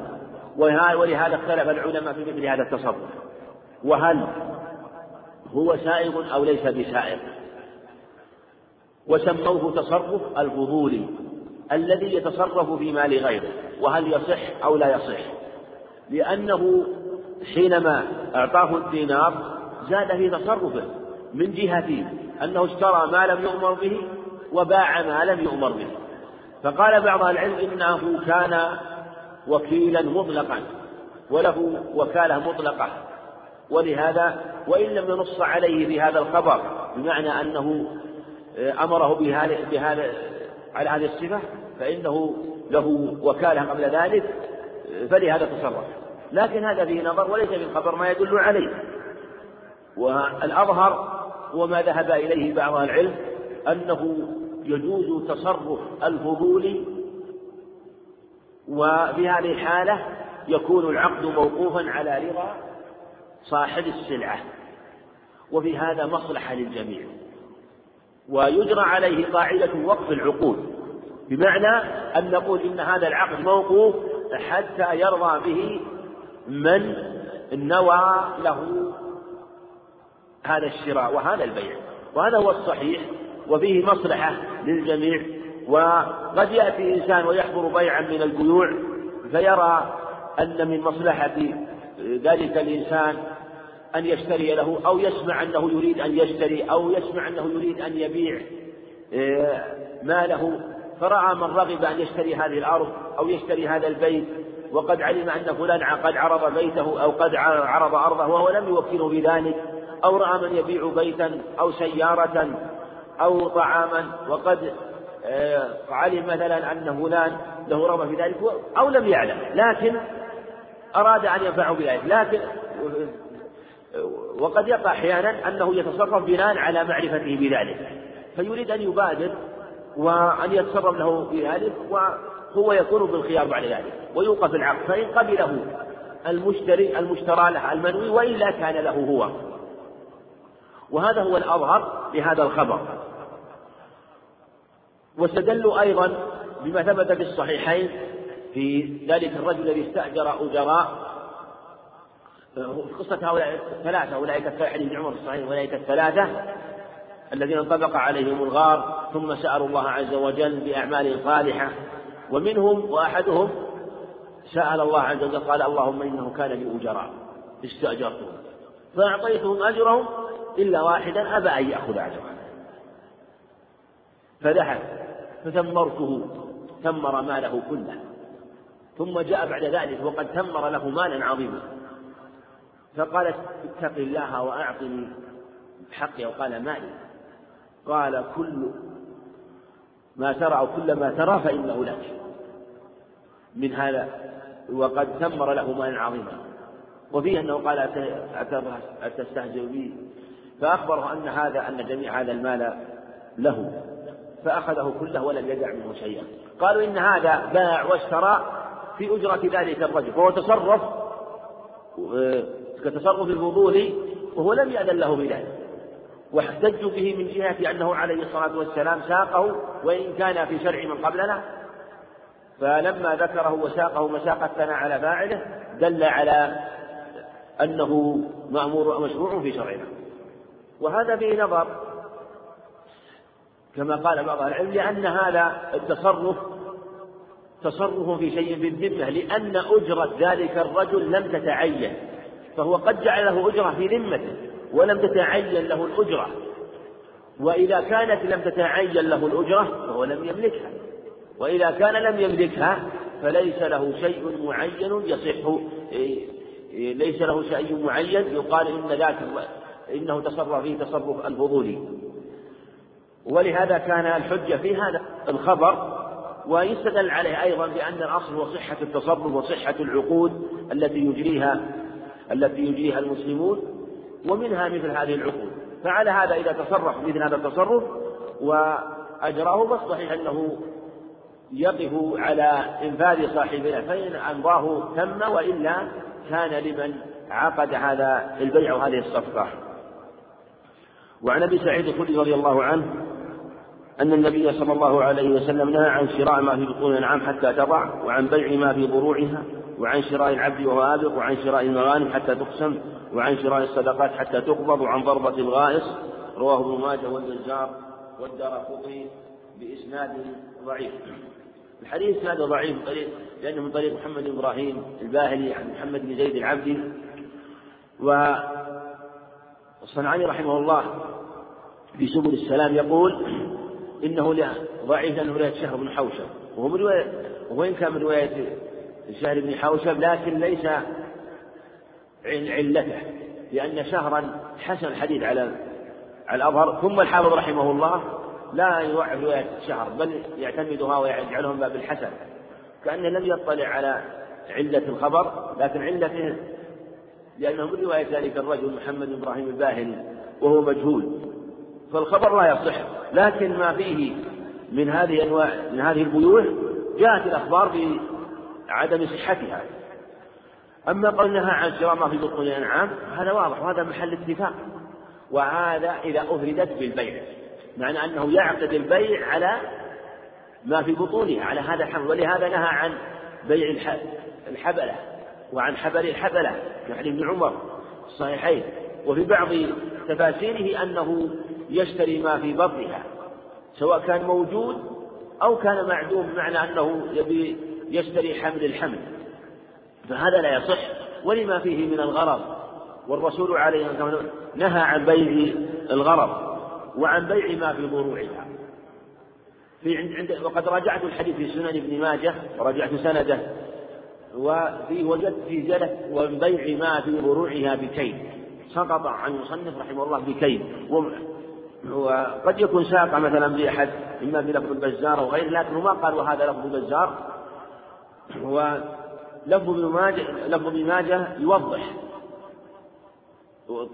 [SPEAKER 4] ولهذا اختلف العلماء في مثل هذا التصرف. وهل هو سائغ أو ليس بسائغ. وسموه تصرف الفضولي الذي يتصرف في مال غيره وهل يصح أو لا يصح. لأنه حينما أعطاه الدينار زاد في تصرفه من جهة أنه اشترى ما لم يؤمر به وباع ما لم يؤمر به. فقال بعض العلم إنه كان وكيلا مطلقا وله وكالة مطلقة. ولهذا وإن لم ينص عليه بهذا الخبر بمعنى أنه أمره بهذا بهذا على هذه الصفة فإنه له وكالة قبل ذلك فلهذا تصرف. لكن هذا فيه نظر وليس في الخبر ما يدل عليه. والأظهر هو ما ذهب إليه بعض العلم أنه يجوز تصرف الفضول وفي هذه الحالة يكون العقد موقوفا على رضا صاحب السلعة. وفي هذا مصلحة للجميع. ويجرى عليه قاعدة وقف العقود. بمعنى أن نقول إن هذا العقد موقوف حتى يرضى به من نوى له هذا الشراء وهذا البيع. وهذا هو الصحيح. وفيه مصلحة للجميع. وقد يأتي إنسان ويحضر بيعا من البيوع فيرى أن من مصلحة ذلك الإنسان أن يشتري له أو يسمع أنه يريد أن يشتري أو يسمع أنه يريد أن يبيع آه، ماله. فرأى من رغب أن يشتري هذه الأرض أو يشتري هذا البيت وقد علم أن فلان قد عرض بيته أو قد عرض أرضه وهو لم يوكله بذلك أو رأى من يبيع بيتا أو سيارة أو طعاما وقد آه، علم مثلا أن فلان له رغبة في ذلك أو لم يعلم. لكن أراد أن ينفعه بذلك. لكن وقد يقع أحيانا أنه يتصرف بناء على معرفته بذلك. فيريد أن يبادر وأن يتصرف له بذلك وهو يكون بالخيار بعد ذلك. ويوقف العقد. فإن قبله المشتري المشترى له المنوي وإلا كان له هو. وهذا هو الأظهر لهذا الخبر. واستدلوا أيضا بما ثبت في الصحيحين في ذلك الرجل الذي استأجر أجراء قصة هؤلاء الثلاثة أولئك حديث ابن عمر الصحيح أولئك الثلاثة الذين انطبق عليهم الغار ثم سألوا الله عز وجل بأعمال صالحة ومنهم وأحدهم سأل الله عز وجل قال اللهم إنه كان لي أجراء استأجرتهم. فأعطيتهم أجرهم إلا واحدا أبى أن يأخذ أجره فذهب فثمرته ثمر ماله كله. ثم جاء بعد ذلك وقد ثمر له مالا عظيما. فقالت اتق الله وأعطني حقي وقال مالي. قال كل ما ترى أو كل ما ترى فإنه لك. من هذا وقد ثمر له مالا عظيما. وفيه أنه قال أتستهزئ بي. فأخبره أن هذا أن جميع هذا المال له. فأخذه كله ولم يدع منه شيئا. قالوا إن هذا باع واشترى في أجرة ذلك الرجل فهو تصرف كتصرف الفضول وهو لم يأذن له بذلك. واحتجوا به من جهة أنه عليه الصلاة والسلام ساقه وإن كان في شرع من قبلنا. فلما ذكره وساقه مساق الثناء على فاعله دل على أنه مأمور مشروع في شرعنا. وهذا فيه نظر كما قال بعض العلم لأن هذا التصرف تصرف في شيء بالذمة لأن أجرة ذلك الرجل لم تتعين فهو قد جعل له أجرة في ذمته ولم تتعين له الأجرة. وإذا كانت لم تتعين له الأجرة فهو لم يملكها. وإذا كان لم يملكها فليس له شيء معين يصح. إيه، ليس له شيء معين يقال إن ذاك إنه تصرف فيه تصرف الفضولي. ولهذا كان الحجة في هذا الخبر ويستدل عليه أيضا بأن الأصل هو صحة التصرف وصحة العقود التي يجريها التي يجريها المسلمون ومنها مثل هذه العقود. فعلى هذا إذا تصرف مثل هذا التصرف وأجراه فالصحيح أنه يقف على إنفاذ صاحبه فإن أمضاه تم وإلا كان لمن عقد هذا البيع وهذه الصفقة. وعن أبي سعيد الخدري رضي الله عنه أن النبي صلى الله عليه وسلم نهى عن شراء ما في بطون الأنعام حتى تضع وعن بيع ما في ضروعها وعن شراء العبد وهو آبق وعن شراء المغانم حتى تقسم وعن شراء الصدقات حتى تقبض وعن ضربة الغائص. رواه ابن ماجه والبزار والدار بإسناد ضعيف. الحديث إسناده ضعيف لأنه من طريق محمد بن إبراهيم الباهلي عن محمد بن زيد العبدي والصنعاني رحمه الله في سبل السلام يقول إنه ضعيف لأنه رواية شهر بن حوشب. وهو من رواية وإن كان من رواية شهر بن حوشب لكن ليس علته لأن شهرا حسن الحديث على على الأظهر. ثم الحافظ رحمه الله لا يوعد رواية شهر بل يعتمدها ويجعلهم باب الحسن. كأنه لم يطلع على علة الخبر لكن علته لأنه من رواية ذلك الرجل محمد بن إبراهيم الباهلي وهو مجهول. فالخبر لا يصح. لكن ما فيه من هذه أنواع من هذه البيوع جاءت الأخبار بعدم صحتها. أما قول نهى عن شراء ما في بطون الأنعام هذا واضح وهذا محل اتفاق. وهذا إذا أفردت بالبيع معنى أنه يعقد البيع على ما في بطونها على هذا الحمل ولهذا نهى عن بيع الحبلة وعن حبل الحبلة كحديث ابن عمر الصحيحين وفي بعض تفاسيره أنه يشتري ما في بطنها سواء كان موجود أو كان معدوم بمعنى أنه يبي يشتري حمل الحمل. فهذا لا يصح ولما فيه من الغرض والرسول عليه الصلاة والسلام نهى عن بيع الغرض وعن بيع ما في ضروعها. في عند وقد راجعت الحديث في سنن ابن ماجه وراجعت سنده وفي وجدت في زلة ومن بيع ما في ضروعها بكيل. سقط عن المصنف رحمه الله بكيل. وقد يكون ساق مثلا بأحد إما بلفظ البزار أو غيره لكنه ما قال وهذا لفظ البزار. ولفظ ابن ماجه لفظ ابن ماجه يوضح.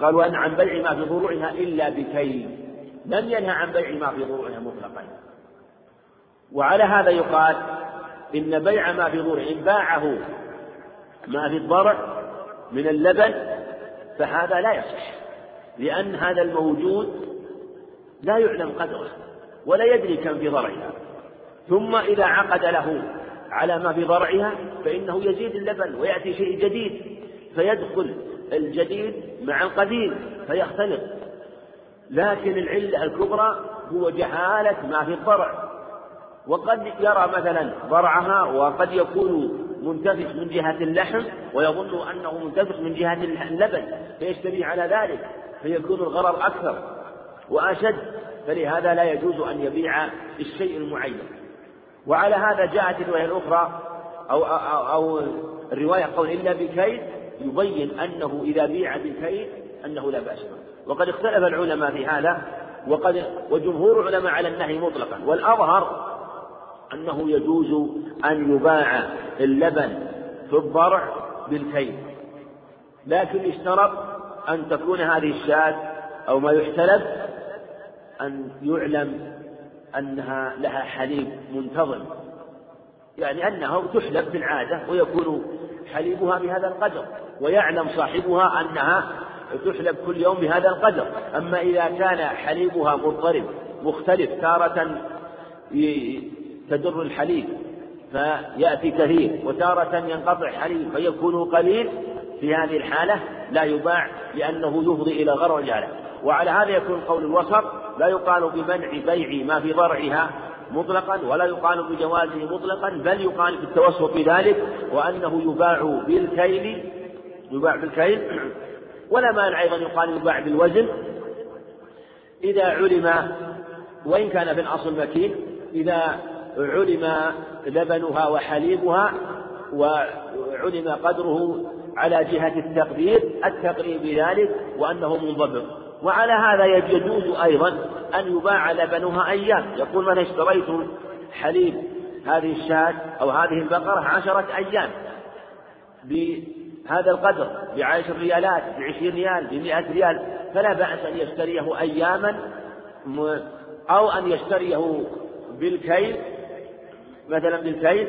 [SPEAKER 4] قال وأن عن بيع ما في ضروعها إلا بكيل. لم ينهى عن بيع ما في ضروعها مطلقا. وعلى هذا يقال إن بيع ما في ضروعه إن باعه ما في الضرع من اللبن فهذا لا يصح لأن هذا الموجود لا يعلم قدره ولا يدري كم في ضرعها. ثم إذا عقد له على ما في ضرعها فإنه يزيد اللبن ويأتي شيء جديد فيدخل الجديد مع القديم فيختلط. لكن العلة الكبرى هو جهالة ما في الضرع. وقد يرى مثلا ضرعها وقد يكون منتفخ من جهة اللحم ويظن أنه منتفخ من جهة اللبن فيشتري على ذلك فيكون الغرر أكثر. وأشد فلهذا لا يجوز أن يبيع الشيء المعين. وعلى هذا جاءت الرواية الأخرى أو, أو, أو الرواية قول إلا بكيد يبين أنه إذا بيع بكيد أنه لا بأس وقد اختلف العلماء في هذا وقد وجمهور العلماء على النهي مطلقا. والأظهر أنه يجوز أن يباع اللبن في الضرع بالكيل لكن اشترط أن تكون هذه الشاة أو ما يحتلب أن يعلم أنها لها حليب منتظم. يعني أنها تحلب بالعادة ويكون حليبها بهذا القدر ويعلم صاحبها أنها تحلب كل يوم بهذا القدر. أما إذا كان حليبها مضطرب مختلف تارة تدر الحليب فيأتي كثير وتارة ينقطع حليب فيكون قليل في هذه الحالة لا يباع لأنه يفضي إلى غرر الجهالة وعلى هذا يكون قول الوسط لا يقال بمنع بيع ما في ضرعها مطلقا ولا يقال بجوازه مطلقا بل يقال بالتوسط في ذلك وأنه يباع بالكيل يباع بالكيل ولا مانع أيضا يقال يباع بالوزن. إذا علم وإن كان في الأصل مكين إذا علم لبنها وحليبها وعلم قدره على جهة التقدير التقريب بذلك وأنه منضبط. وعلى هذا يجوز أيضا أن يباع لبنها أيام. يقول من اشتريت حليب هذه الشاة أو هذه البقرة عشرة أيام بهذا القدر بعشر ريالات بعشرين ريال بمئة ريال فلا بأس أن يشتريه أياما أو أن يشتريه بالكيل مثلا بالكيل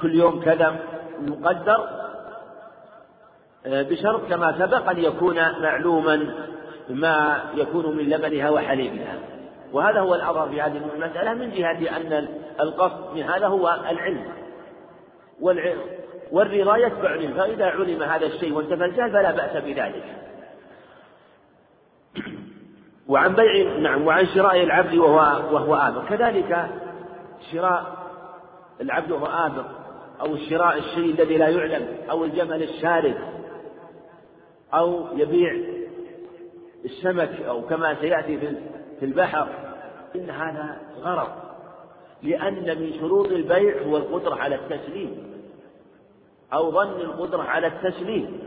[SPEAKER 4] كل يوم كذا مقدر آه، بشرط كما سبق أن يكون معلوما. ما يكون من لبنها وحليبها. وهذا هو الأظهر في هذه المسألة من جهة أن القصد من هذا هو العلم. والرضا يتبع العلم فإذا علم هذا الشيء وانتفى الجهل فلا بأس بذلك. وعن بيع نعم وعن شراء العبد وهو وهو آبق. كذلك شراء العبد وهو آبق أو شراء الشيء الذي لا يعلم أو الجمل الشارد أو يبيع السمك أو كما سيأتي في البحر. إن هذا غرض لأن من شروط البيع هو القدرة على التسليم. أو ظن القدرة على التسليم.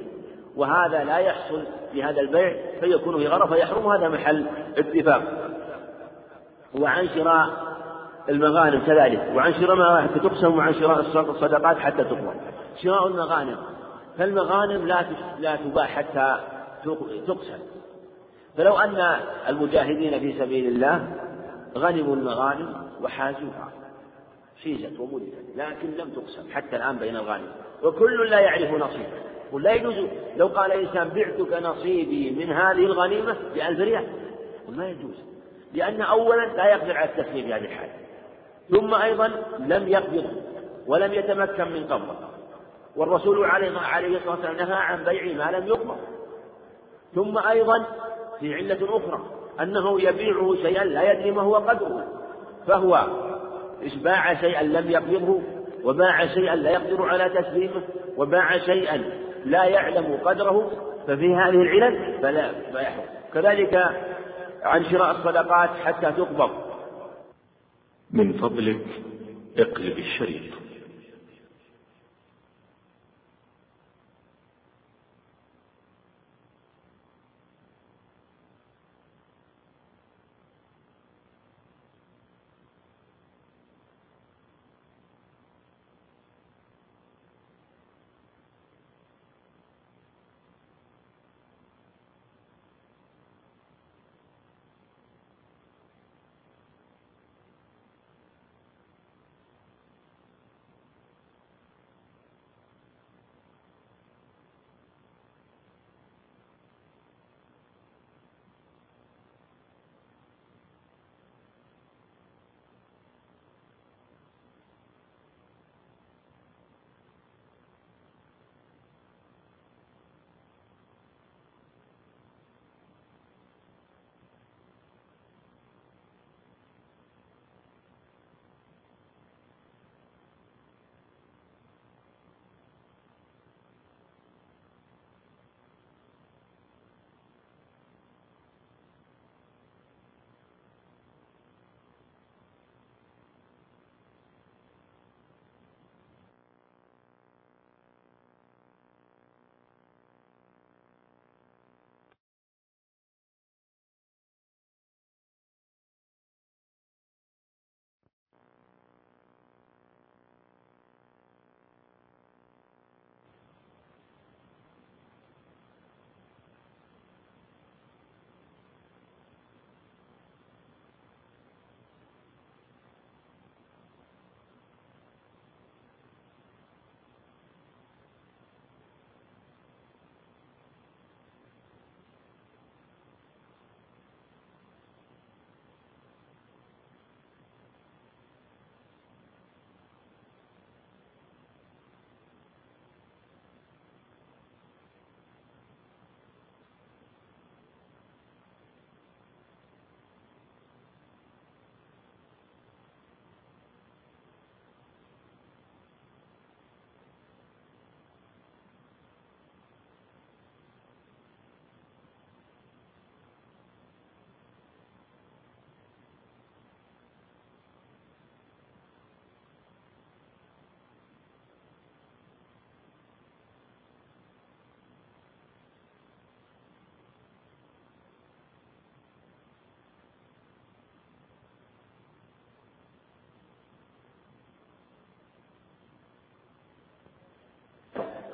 [SPEAKER 4] وهذا لا يحصل في هذا البيع فيكون في غرض فيحرم. هذا محل اتفاق. وعن شراء المغانم كذلك. وعن شراء ما حتى تقسم وعن شراء الصدقات حتى تقبل شراء المغانم. فالمغانم لا لا تباع حتى تقسم. فلو أن المجاهدين في سبيل الله غنموا المغانم وحازوها حيزت ومدت لكن لم تقسم حتى الآن بين الغانم. وكل لا يعرف نصيبه ولا يجوز. لو قال إنسان بعتك نصيبي من هذه الغنيمة بألف ريال. ما يجوز. لأن أولا لا يقدر على التسليم في هذه الحالة ثم أيضا لم يقبض ولم يتمكن من قبضه. والرسول عليه الصلاة والسلام نهى عن بيع ما لم يقبض. ثم أيضا في علة أخرى أنه يبيعه شيئا لا يدري ما هو قدره. فهو باع شيئا لم يقبضه وباع شيئا لا يقدر على تسليمه وباع شيئا لا يعلم قدره ففي هذه العلل فلا فيحرم كذلك عن شراء الصدقات حتى تقبض.
[SPEAKER 2] من فضلك اقلب الشريط.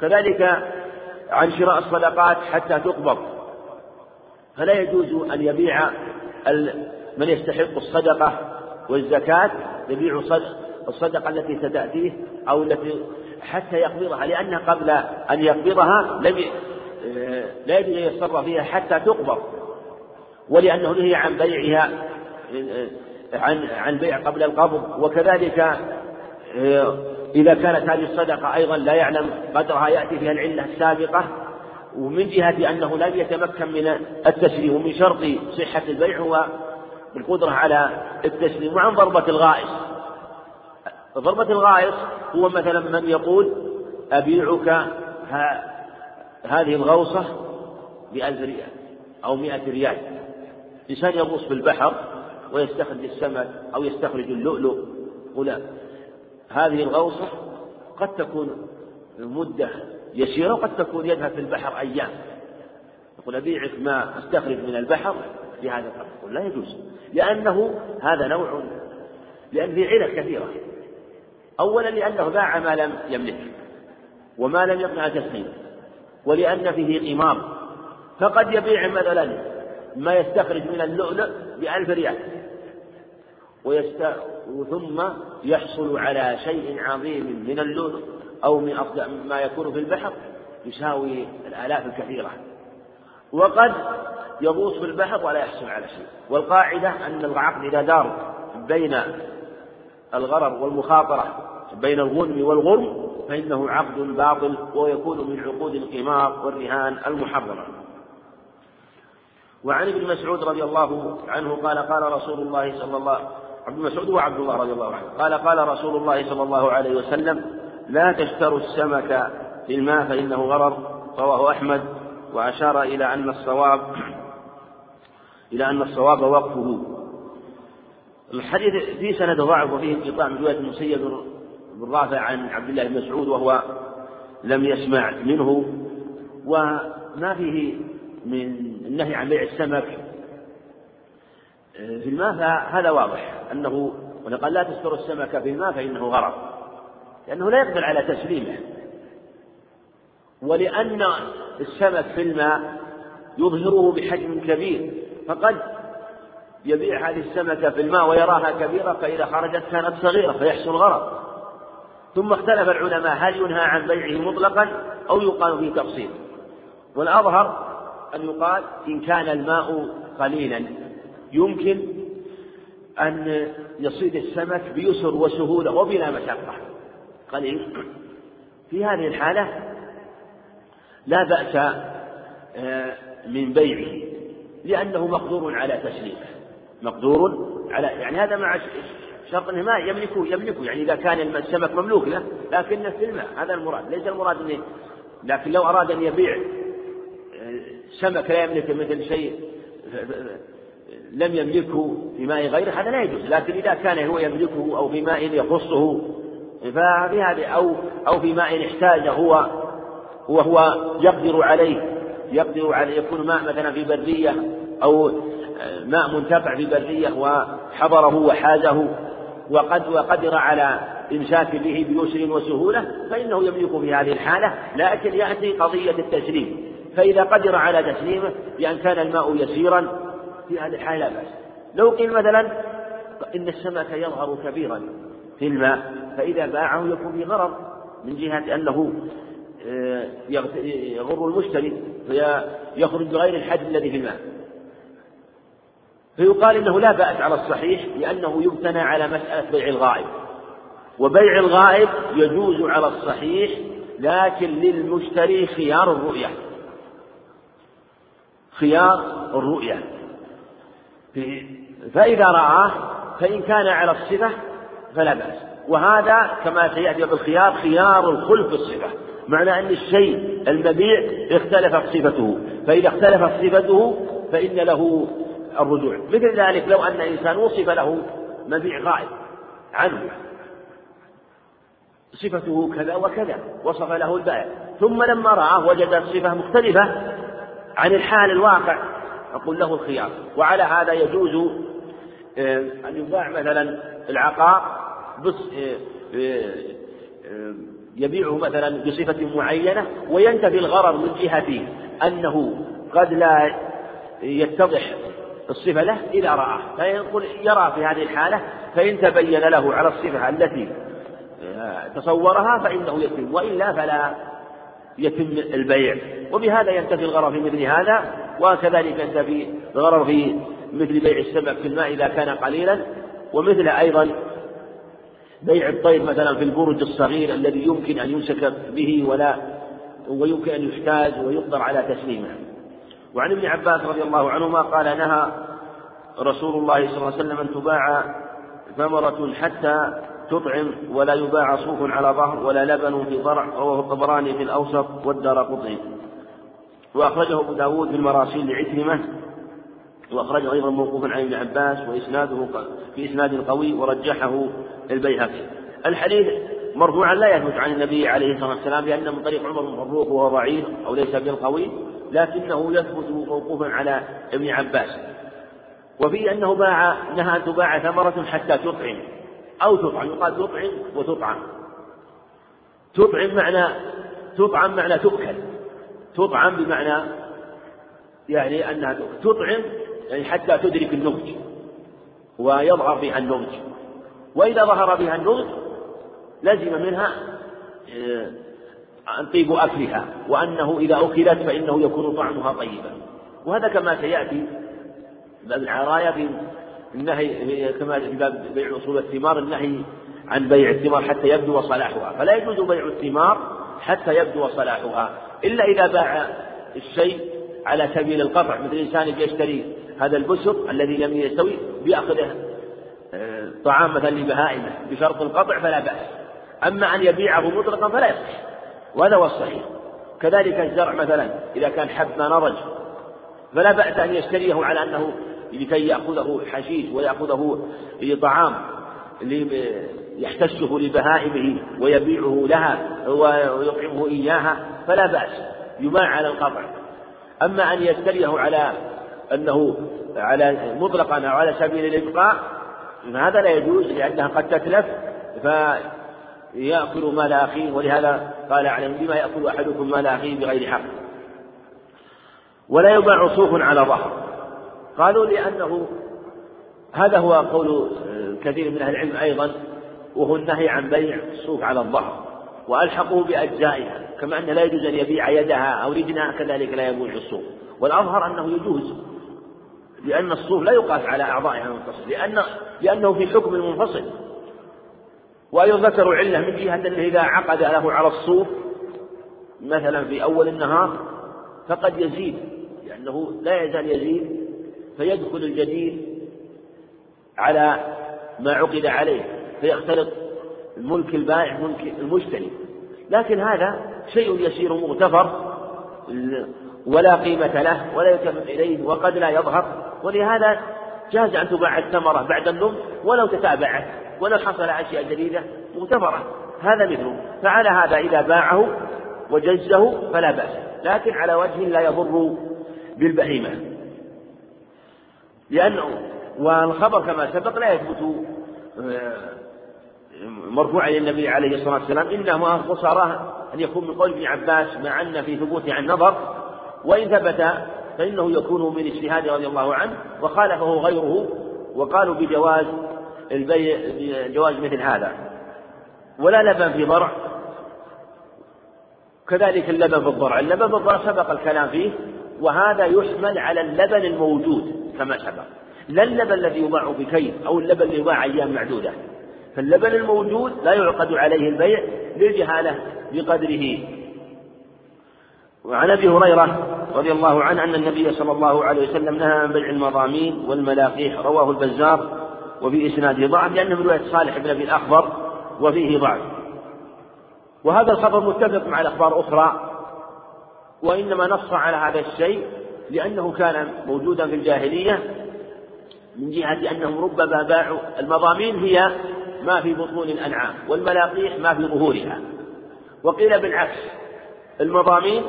[SPEAKER 4] كذلك عن شراء الصدقات حتى تقبض. فلا يجوز أن يبيع من يستحق الصدقة والزكاة يبيع الصدقة التي ستأتيه أو التي حتى يقبضها لأن قبل أن يقبضها لم لا يجوز أن يتصرف فيها حتى تقبض. ولأنه نهي عن بيعها عن عن بيع قبل القبض وكذلك إذا كانت هذه الصدقة أيضا لا يعلم قدرها يأتي فيها العلة السابقة ومن جهة أنه لم يتمكن من التسليم ومن شرط صحة البيع هو القدرة على التسليم وعن ضربة الغائص. ضربة الغائص هو مثلا من يقول أبيعك هذه الغوصة بألف ريال أو مئة ريال. إنسان يغوص في البحر ويستخرج السمك أو يستخرج اللؤلؤ يقول هذه الغوصة قد تكون مدة يسيرة وقد تكون يذهب في البحر أيام. يقول أبيعك ما أستخرج من البحر بهذا القدر يقول لا يجوز لأنه هذا نوع لأن في علل كثيرة. أولا لأنه باع ما لم يملك وما لم يقنع تسليمه ولأن فيه قمار. فقد يبيع مثلا ما يستخرج من اللؤلؤ بألف ريال. ويست... ثم يحصل على شيء عظيم من اللؤلؤ أو من أفضل ما يكون في البحر يساوي الآلاف الكثيرة. وقد يغوص في البحر ولا يحصل على شيء. والقاعدة أن العقد إذا دار بين الغرر والمخاطرة بين الغنم والغرم فإنه عقد باطل ويكون من عقود القمار والرهان المحرمة. وعن ابن مسعود رضي الله عنه قال قال رسول الله صلى الله عبد مسعود وعبد الله رضي الله عنه. قال قال رسول الله صلى الله عليه وسلم لا تشتروا السمك في الماء فإنه غرر رواه أحمد وأشار إلى أن الصواب إلى أن الصواب وقفه. الحديث في سند ضعف وفيه انقطاع من رواية المسيب بن رافع عن عبد الله بن مسعود وهو لم يسمع منه وما فيه من النهي عن بيع السمك في الماء فهذا واضح. أنه قال لا تستر السمك في الماء فإنه غرض لأنه لا يقبل على تسليمه. ولأن السمك في الماء يظهره بحجم كبير. فقد يبيع هذه السمكة في الماء ويراها كبيرة فإذا خرجت كانت صغيرة فيحصل غرض ثم اختلف العلماء هل ينهى عن بيعه مطلقا أو يقال فيه تفصيل. والأظهر أن يقال إن كان الماء قليلا. يمكن أن يصيد السمك بيسر وسهولة وبلا مشقة. قليل. في هذه الحالة لا بأس آه، من بيعه لأنه مقدور على تسليمه. مقدور على يعني هذا مع شرط إنه ما يملكه يملكه. يعني إذا كان السمك مملوك له لكنه في الماء. هذا المراد. ليس المراد إنه لكن لو أراد أن يبيع آه، سمك لا يملك مثل شيء لم يملكه في ماء غيره هذا لا يجوز. لكن إذا كان هو يملكه أو في ماء يخصه ففي هذه أو أو في ماء احتاج هو وهو يقدر عليه يقدر على يكون ماء مثلا في برية أو ماء منتفع في برية وحضره وحازه وقد وقدر على إمساك به بيسر وسهولة فإنه يملك في هذه الحالة. لكن يأتي قضية التسليم. فإذا قدر على تسليمه بأن كان الماء يسيرا في هذه الحالة لا بأس. لو قيل مثلا إن السمك يظهر كبيرا في الماء فإذا باعه يكون في غرض من جهة أنه آه، يغر المشتري فيخرج بغير الحجم الذي في الماء. فيقال إنه لا بأس على الصحيح لأنه يبتنى على مسألة بيع الغائب. وبيع الغائب يجوز على الصحيح لكن للمشتري خيار الرؤية. خيار الرؤية. فإذا رآه فإن كان على الصفة فلا بأس. وهذا كما سيأتي بالخيار خيار الخلف في الصفة. معنى أن الشيء المبيع اختلفت صفته. فإذا اختلفت صفته فإن له الرجوع. مثل ذلك لو أن إنسان وصف له مبيع غائب عنه. صفته كذا وكذا وصف له البائع. ثم لما رآه وجد الصفة مختلفة عن الحال الواقع. أقول له الخيار. وعلى هذا يجوز آه، أن يباع مثلا العقار بص آه، آه، يبيعه مثلا بصفة معينة وينتفي الغرر من جهة أنه قد لا يتضح الصفة له إذا رآه. فيقول يرى في هذه الحالة فإن تبين له على الصفة التي تصورها فإنه يتم وإلا فلا يتم البيع. وبهذا ينتفي الغرر في مثل هذا وكذلك ينتفي الغرر في مثل بيع السمك في الماء إذا كان قليلا. ومثل أيضا بيع الطير مثلا في البرج الصغير الذي يمكن أن يمسك به ولا ويمكن أن يحتاج ويقدر على تسليمه. وعن ابن عباس رضي الله عنهما قال نهى رسول الله صلى الله عليه وسلم أن تباع ثمرة حتى تطعم ولا يباع صوف على ظهر ولا لبن في ضرع رواه الطبراني في الأوسط والدار قطعي وأخرجه أبو داود في المراسيل لعكرمة وأخرجه أيضا موقوفا عن ابن عباس وإسناده في إسناد قوي ورجحه البيهقي. الحديث مرفوعا لا يثبت عن النبي عليه الصلاة والسلام لأن من طريق عمر بن فروق وهو ضعيف أو ليس بالقوي لكنه يثبت موقوفا على ابن عباس. وفي أنه باع نهى أن تباع ثمرة حتى تطعم. أو تطعم. يقال تطعم وتطعم. تطعم معنى تطعم معنى تؤكل. تطعم بمعنى يعني أنها تطعم يعني حتى تدرك النضج. ويظهر بها النضج. وإذا ظهر بها النضج لزم منها آه، طيب أكلها. وأنه إذا أكلت فإنه يكون طعمها طيبا. وهذا كما سيأتي باب العرايا في النهي كما في باب بيع أصول الثمار النهي عن بيع الثمار حتى يبدو صلاحها. فلا يجوز بيع الثمار حتى يبدو صلاحها إلا إذا باع الشيء على سبيل القطع. مثل إنسان يشتري هذا البسر الذي لم يستوي بيأخذه آه، طعام مثلا لبهائمة بشرط القطع فلا بأس. أما أن يبيعه مطلقا فلا يصح وهذا هو الصحيح. كذلك الزرع مثلا إذا كان حب ما نضج فلا بأس أن يشتريه على أنه لكي يأخذه حشيش ويأخذه طعام يحتسه لبهائمه ويبيعه لها ويطعمه إياها فلا بأس يباع على القطع. أما أن يشتريه على أنه على مطلقا أو على سبيل الإبقاء فهذا لا يجوز لأنها قد تتلف فيأكل مال أخيه ولهذا قال عليهم بما يأكل أحدكم مال أخيه بغير حق. ولا يباع صوف على ظهر. قالوا لأنه هذا هو قول كثير من أهل العلم أيضا وهو النهي عن بيع الصوف على الظهر وألحقه بأجزائها كما أن لا يجوز أن يبيع يدها أو رجلها كذلك لا يبيع الصوف والأظهر أنه يجوز لأن الصوف لا يقاس على أعضائها المنفصل لأن لأنه في حكم المنفصل. ويذكر علة من جهة أنه إذا عقد له على الصوف مثلا في أول النهار فقد يزيد لأنه لا يزال يزيد فيدخل الجديد على ما عقد عليه فيختلط الملك البائع ملك المشتري لكن هذا شيء يسير مغتفر ولا قيمة له ولا يلتفت إليه وقد لا يظهر. ولهذا جاز أن تباع الثمرة بعد النضج ولو تتابعت ولو حصل أشياء جديدة مغتفرة. هذا مثله. فعلى هذا إذا باعه وجزه فلا بأس. لكن على وجه لا يضر بالبهيمة. لأنه والخبر كما سبق لا يثبت آه، مرفوعا إلى النبي عليه الصلاة والسلام إنما قصراه أن يكون من قول ابن عباس مع أن في ثبوته عن نظر وإن ثبت فإنه يكون من اجتهاد رضي الله عنه وخالفه غيره وقالوا بجواز البيع جواز مثل هذا. ولا لبن في ضرع. كذلك اللبن في الضرع. اللبن في الضرع سبق الكلام فيه وهذا يحمل على اللبن الموجود. كما سبق. لا اللبن الذي يباع بكيل أو اللبن اللي يباع أيام معدودة. فاللبن الموجود لا يعقد عليه البيع للجهالة بقدره. وعن أبي هريرة رضي الله عنه أن النبي صلى الله عليه وسلم نهى عن بيع المضامين والملاقيح رواه البزار وفي اسناده ضعف لأنه من رواية صالح بن أبي الاخبر وفيه ضعف. وهذا الخبر متفق مع الأخبار أخرى وإنما نص على هذا الشيء لأنه كان موجودا في الجاهلية من جهة أنهم ربما باعوا المضامين هي ما في بطون الأنعام والملاقيح ما في ظهورها. وقيل بالعكس المضامين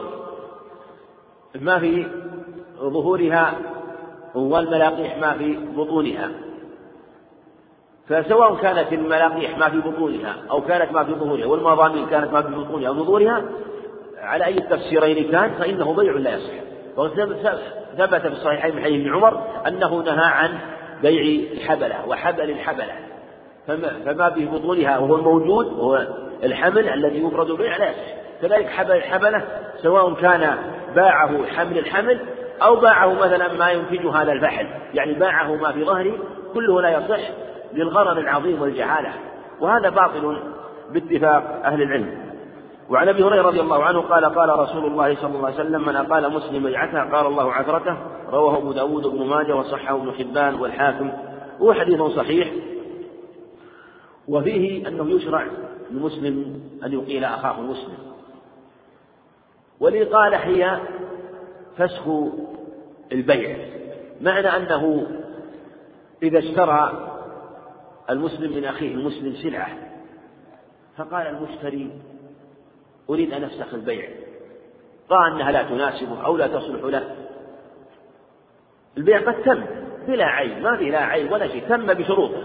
[SPEAKER 4] ما في ظهورها والملاقيح ما في بطونها. فسواء كانت الملاقيح ما في بطونها أو كانت ما في ظهورها والمضامين كانت ما في بطونها أو ظهورها على أي التفسيرين كان فإنه بيع لا يصح. ثبت في الصحيحين من حديث ابن عمر أنه نهى عن بيع الحبلة وحبل الحبلة. فما, فما به بطونها وهو الموجود وهو الحمل الذي يفرد به لا يصح كذلك حبل الحبلة سواء كان باعه حمل الحمل أو باعه مثلا ما ينتج هذا الفحل. يعني باعه ما في ظهره كله لا يصح للغرض العظيم والجهالة. وهذا باطل باتفاق أهل العلم. وعن أبي هريرة رضي الله عنه قال قال رسول الله صلى الله عليه وسلم من أقال مسلم بيعته قال الله عثرته رواه أبو داود بن ماجه وصححه ابن حبان والحاكم هو حديث صحيح وفيه أنه يشرع للمسلم أن يقيل أخاه المسلم والإقالة هي فسخ البيع معنى أنه إذا اشترى المسلم من أخيه المسلم سلعة فقال المشتري أريد أن أفسخ البيع. رأى أنها لا تناسبه أو لا تصلح له. البيع قد تم بلا عيب ما في لا عيب ولا شيء تم بشروطه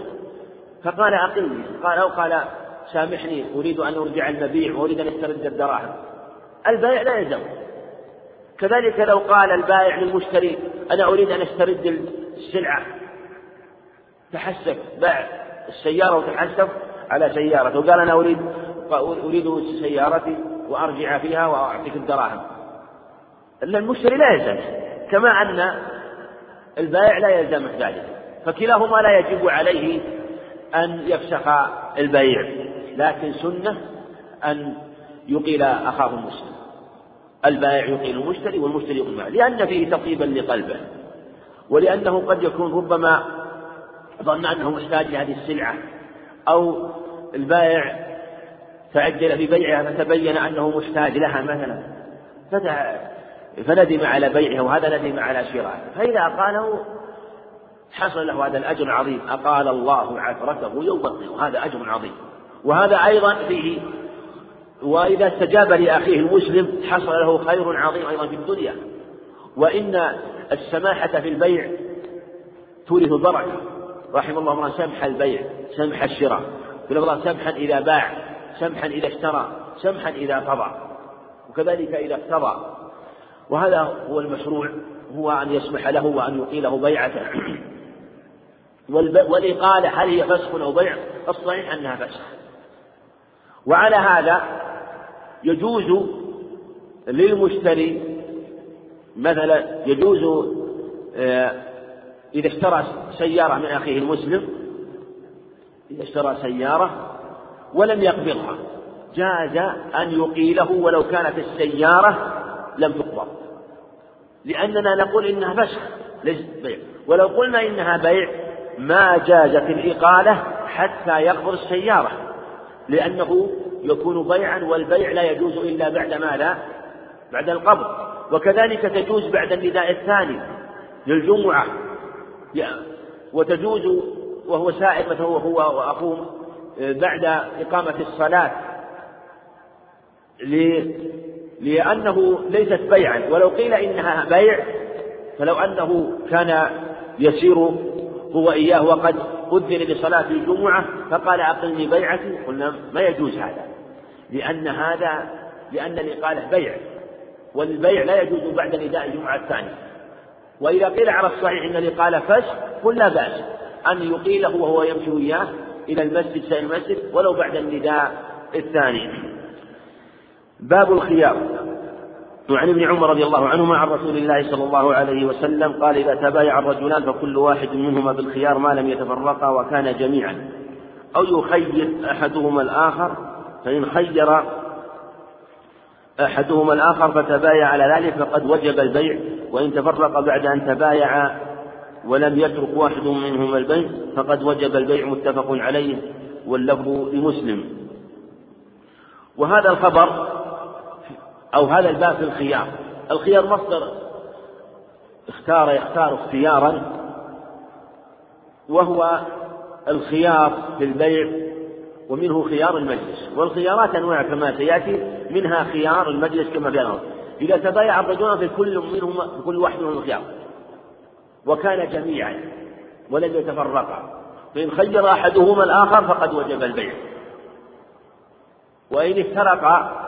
[SPEAKER 4] فقال أقلني قال أو قال سامحني أريد أن أرجع المبيع وأريد أن أسترد الدراهم. البائع لا يلزم. كذلك لو قال البائع للمشتري أنا أريد أن أسترد السلعة. تحسف باع السيارة وتحسف على سيارته. وقال أنا أريد أريد سيارتي. وأرجع فيها وأعطيك الدراهم. المشتري لا يلزمه كما أن البائع لا يلزمه ذلك فكلاهما لا يجب عليه أن يفسخ البيع لكن سنة أن يقيل أخاه المسلم البائع يقيل المشتري والمشتري يقيل البائع لأن فيه تطيبا لقلبه ولأنه قد يكون ربما ظن أنه محتاج لهذه السلعة أو البائع تعجل في بيعها فتبين أنه محتاج لها مثلا. فندم على بيعها وهذا ندم على شرائه فإذا قاله حصل له هذا الأجر العظيم أقال الله عثرته يوم القيامة. وهذا أجر عظيم. وهذا أيضا فيه وإذا استجاب لأخيه المسلم حصل له خير عظيم أيضا في الدنيا. وإن السماحة في البيع تورث البركة. رحم الله امرأ سمح البيع سمح الشراء. في الله سمحا إذا باع. سمحا إذا اشترى سمحا إذا قضى وكذلك إذا اقتضى. وهذا هو المشروع هو أن يسمح له وأن يقيله بيعته. والإقالة هل هي فسخ أو بيع؟ الصحيح أنها فسخ. وعلى هذا يجوز للمشتري مثلا يجوز آه، إذا اشترى سيارة من أخيه المسلم إذا اشترى سيارة ولم يقبضها. جاز أن يقيله ولو كانت السيارة لم تقبض. لأننا نقول إنها فسخ ليس بيع. ولو قلنا إنها بيع ما جازت الإقالة حتى يقبض السيارة لأنه يكون بيعا والبيع لا يجوز إلا بعد ماذا؟ بعد القبض. وكذلك تجوز بعد النداء الثاني للجمعة. وتجوز وهو سائر مثلا هو وأخوه بعد إقامة الصلاة لأنه ليست بيعا. ولو قيل إنها بيع فلو أنه كان يسير هو إياه وقد أذن لصلاة الجمعة فقال أقلني بيعتي قلنا ما يجوز هذا لأن هذا لأن الإقالة بيع والبيع لا يجوز بعد نداء الجمعة الثاني وإذا قيل على الصحيح أن الإقالة فسخ قل لا بأس. أن يقيله وهو يمشي إياه إلى المسجد سير المسجد ولو بعد النداء الثاني. باب الخيار. وعن ابن عمر رضي الله عنهما عن رسول الله صلى الله عليه وسلم قال إذا تبايع الرجلان فكل واحد منهما بالخيار ما لم يتفرقا وكان جميعا. أو يخير أحدهما الآخر فإن خير أحدهما الآخر فتبايع على ذلك فقد وجب البيع وإن تفرق بعد أن تبايع ولم يترك واحد منهما البيع فقد وجب البيع متفق عليه واللفظ لمسلم. وهذا الخبر أو هذا الباب في الخيار. الخيار مصدر. اختار يختار اختيارا وهو الخيار في البيع ومنه خيار المجلس. والخيارات أنواع كما سيأتي منها خيار المجلس كما في الأمر إذا تبايع الرجلان في كل منهما في كل واحد منهم خيار. وكان جميعا ولم يتفرقا. فإن خير أحدهما الآخر فقد وجب البيع. وإن افترقا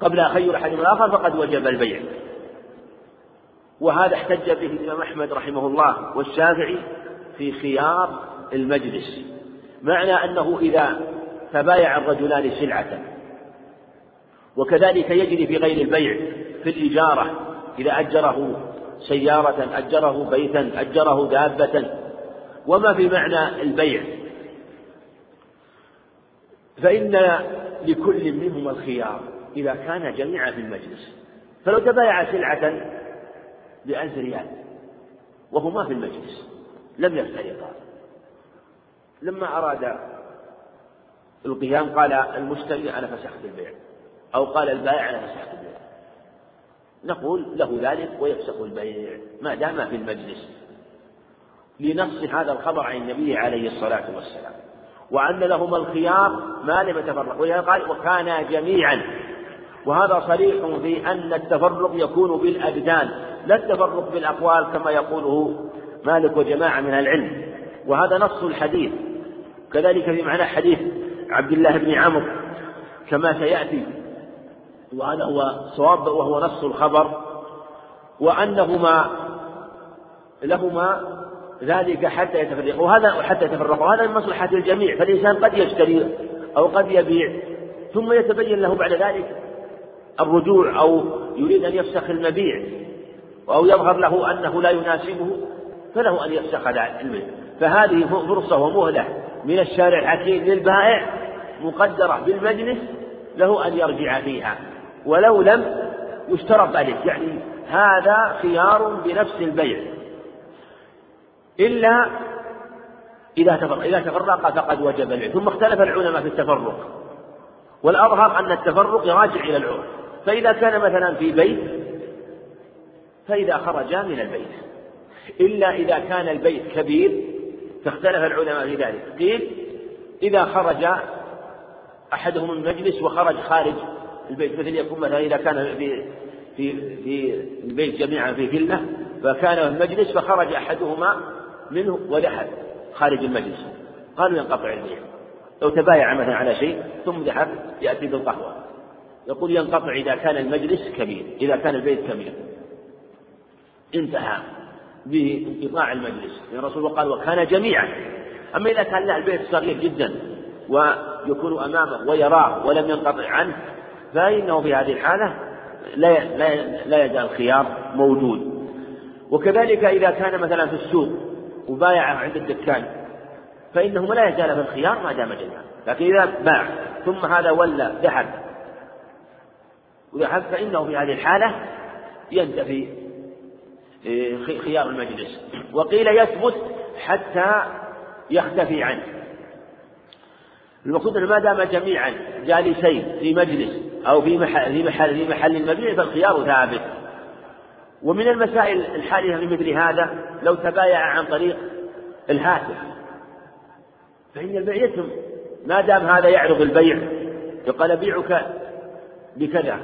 [SPEAKER 4] قبل أن يخير أحدهما الآخر فقد وجب البيع. وهذا احتج به الإمام أحمد رحمه الله والشافعي في خيار المجلس. معنى أنه إذا تبايع الرجلان سلعة وكذلك يجري في غير البيع في الإجارة إذا أجره سيارة أجره بيتا أجره دابة. وما في معنى البيع؟ فإن لكل منهما الخيار إذا كان جميعا في المجلس. فلو تبايع سلعة بألف ريال وهما في المجلس لم يفترقا لما أراد القيام قال المشتري أنا فسخت البيع أو قال البائع أنا فسخت البيع. نقول له ذلك ويفسخ البيع ما دام في المجلس. لنص هذا الخبر عن النبي عليه الصلاة والسلام. وأن لهما الخيار ما لم يتفرق. قال وكانا جميعا. وهذا صريح في أن التفرق يكون بالأبدان لا التفرق بالأقوال كما يقوله مالك وجماعة من العلم. وهذا نص الحديث. كذلك في معنى حديث عبد الله بن عمرو كما سيأتي وهذا هو صواب وهو نص الخبر وأنهما لهما ذلك حتى يتفرقوا وهذا حتى يتفرقوا هذا من مصلحة الجميع فالإنسان قد يشتري أو قد يبيع ثم يتبين له بعد ذلك الرجوع أو يريد أن يفسخ المبيع أو يظهر له أنه لا يناسبه فله أن يفسخ المبيع. فهذه فرصة ومهلة من الشارع الحكيم للبائع مقدرة بالمجلس له أن يرجع فيها. ولو لم يشترط عليه. يعني هذا خيار بنفس البيع. إلا إذا تفرق إذا تفرق فقد وجب البيع ثم اختلف العلماء في التفرق. والأظهر أن التفرق يراجع إلى العرف فإذا كان مثلا في بيت فإذا خرجا من البيت. إلا إذا كان البيت كبير فاختلف العلماء في ذلك. قيل إذا خرج أحدهم المجلس وخرج خارج البيت مثل يكون مثلا إذا كان في في في البيت جميعا في فيلا فكان المجلس فخرج أحدهما منه ودخل خارج المجلس. قالوا ينقطع البيع لو تبايع مثلا على شيء ثم ذهب يأتي بالقهوة. يقول ينقطع إذا كان المجلس كبير إذا كان البيت كبير. انتهى بانقطاع المجلس. لأن الرسول قال وكان جميعا. أما إذا كان له البيت صغير جدا ويكون أمامه ويراه ولم ينقطع عنه فإنه في هذه الحالة لا لا لا يزال الخيار موجود. وكذلك إذا كان مثلا في السوق وبايع عند الدكان فإنه لا يزال في الخيار ما دام جميعا لكن إذا باع ثم هذا ولى ذهب وذهب فإنه في هذه الحالة ينتفي إيه، خيار المجلس. وقيل يثبت حتى يختفي عنه. المقصود ما دام جميعا جالسين في مجلس أو في محل في محل في محل المبيع فالخيار ثابت. ومن المسائل الحادثة في مثل هذا لو تبايع عن طريق الهاتف فإن البيع يتم. ما دام هذا يعرض البيع يقال أبيعك بكذا.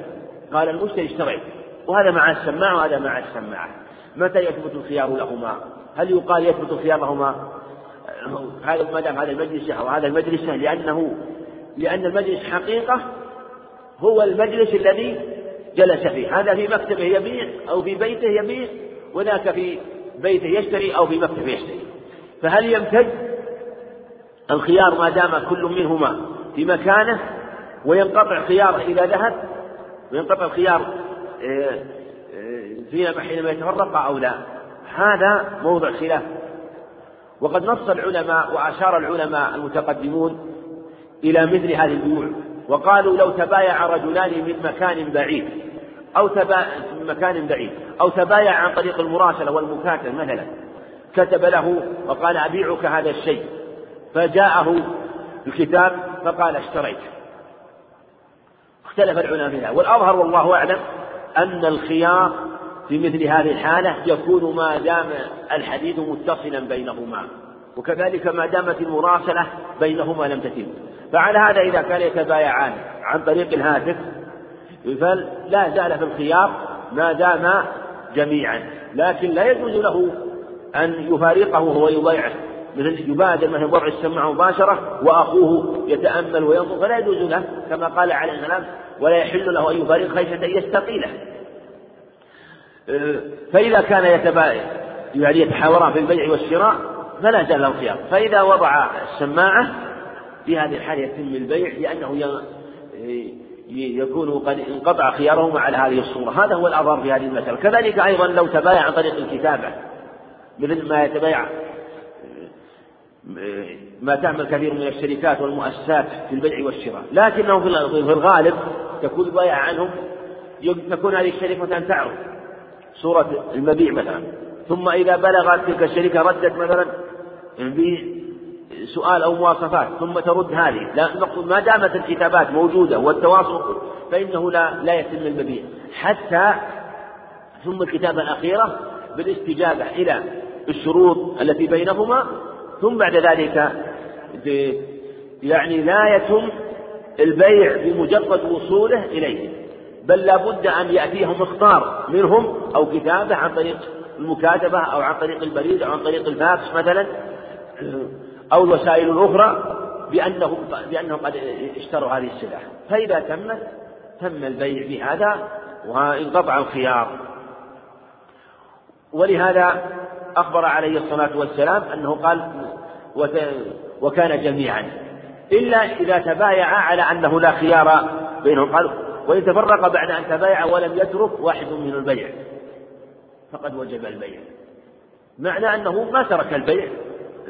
[SPEAKER 4] قال المشتري اشتريت. وهذا مع السماعة وهذا مع السماعة. متى يثبت الخيار لهما؟ هل يقال يثبت الخيار لهما هذا ما دام هذا المجلس أو هذا المجلس لأنه لأن المجلس حقيقة هو المجلس الذي جلس فيه. هذا في مكتبه يبيع أو في بيته يبيع وذاك في بيته يشتري أو في مكتبه يشتري. فهل يمتد الخيار ما دام كل منهما في مكانه وينقطع خياره إذا ذهب؟ وينقطع الخيار آه، آه، فيما حينما يتفرق أو لا؟ هذا موضع خلاف. وقد نص العلماء وأشار العلماء المتقدمون إلى مثل هذه البيوع. وقالوا لو تبايع رجلان من مكان بعيد أو تبا من مكان بعيد أو تبايع عن طريق المراسلة والمكاتبة مثلا. كتب له وقال أبيعك هذا الشيء. فجاءه الكتاب فقال اشتريت. اختلف العلماء فيها والأظهر والله أعلم أن الخيار في مثل هذه الحالة يكون ما دام الحديث متصلا بينهما وكذلك ما دامت المراسلة بينهما لم تتم. فعلى هذا إذا كان يتبايعان عن طريق الهاتف فلا زال في الخيار ما دام جميعا. لكن لا يجوز له أن يفارقه وهو يضيعه مثل يبادر مثلا وضع السماعة مباشرة وأخوه يتأمل وينظر فلا يجوز له كما قال عليه السلام ولا يحل له أن يفارق خشية أن يستقيله فإذا كان يتبايع يعني يتحاوران في البيع والشراء فلا زال له الخيار فإذا وضع السماعة في هذه الحالة يتم البيع لأنه يكون قد انقطع خيارهما على هذه الصورة. هذا هو الأضرار في هذه المسألة. كذلك أيضا لو تبايع عن طريق الكتابة مثل ما يتبايع ما تعمل كثير من الشركات والمؤسسات في البيع والشراء. لكنه في الغالب تكون البيع عنهم تكون هذه الشركة مثلا تعرض صورة المبيع مثلا. ثم إذا بلغت تلك الشركة ردت مثلا بسؤال أو مواصفات ثم ترد هذه. لا نقصد ما دامت الكتابات موجودة والتواصل فإنه لا لا يتم المبيع. حتى ثم الكتابة الأخيرة بالاستجابة إلى الشروط التي بينهما ثم بعد ذلك يعني لا يتم البيع بمجرد وصوله إليه. بل لا بد أن يأتيه مختار منهم أو كتابة عن طريق المكاتبة أو عن طريق البريد أو عن طريق الفاكس مثلا. أو الوسائل الأخرى بأنهم بأنهم قد اشتروا هذه السلع فإذا تمت تم البيع بهذا وانقطع الخيار. ولهذا أخبر عليه الصلاة والسلام أنه قال وكان جميعا. إلا إذا تبايع على أنه لا خيار بينهم. قال وإن تفرق بعد أن تبايع ولم يترك واحد من البيع. فقد وجب البيع. معنى أنه ما ترك البيع.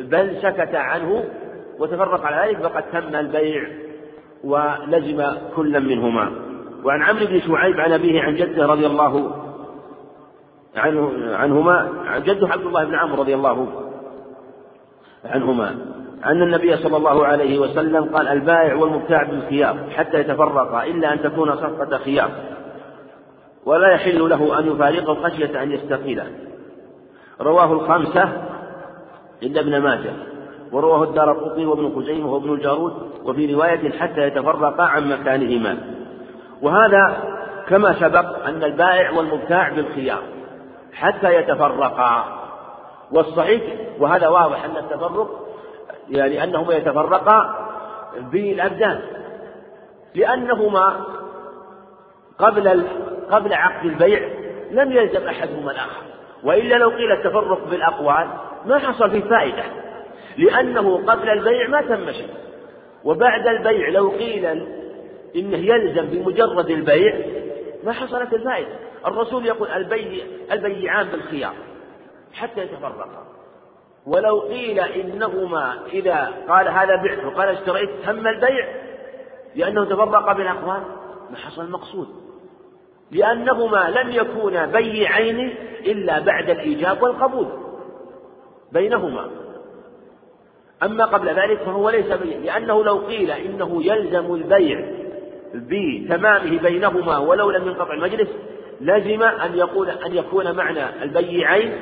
[SPEAKER 4] بل سكت عنه وتفرق على ذلك فقد تم البيع ولزم كلا منهما. وعن عمرو بن شعيب عن أبيه عن جده رضي الله عنه عنهما عن جده عبد الله بن عمرو رضي الله عنهما أن النبي صلى الله عليه وسلم قال البائع والمبتاع بالخيار حتى يتفرقا إلا أن تكون صفقة خيار ولا يحل له أن يفارقه خشية أن يستقيله رواه الخمسة إلا ابن ماجه. ورواه الدار القطني وابن خزيمة وابن الجارود وفي رواية حتى يتفرقا عن مكانهما. وهذا كما سبق أن البائع والمبتاع بالخيار حتى يتفرقا. والصحيح وهذا واضح أن التفرق يعني أنهما يتفرقا بالأبدان. لأنهما قبل قبل عقد البيع لم يلزم أحدهما الآخر. وإلا لو قيل التفرق بالأقوال ما حصل فيه فائدة. لأنه قبل البيع ما تم شيء. وبعد البيع لو قيل إنه يلزم بمجرد البيع ما حصلت الفائدة. الرسول يقول البيع البيعان بالخيار حتى يتفرقا. ولو قيل إنهما إذا قال هذا بعت وقال اشتريت تم البيع لأنه تفرق بالأقوال ما حصل المقصود. لأنهما لم يكونا بيعين إلا بعد الإيجاب والقبول. بينهما. أما قبل ذلك فهو ليس بيع لأنه لو قيل إنه يلزم البيع بتمامه بينهما ولو لم ينقطع المجلس لزم أن يقول أن يكون معنى البيعين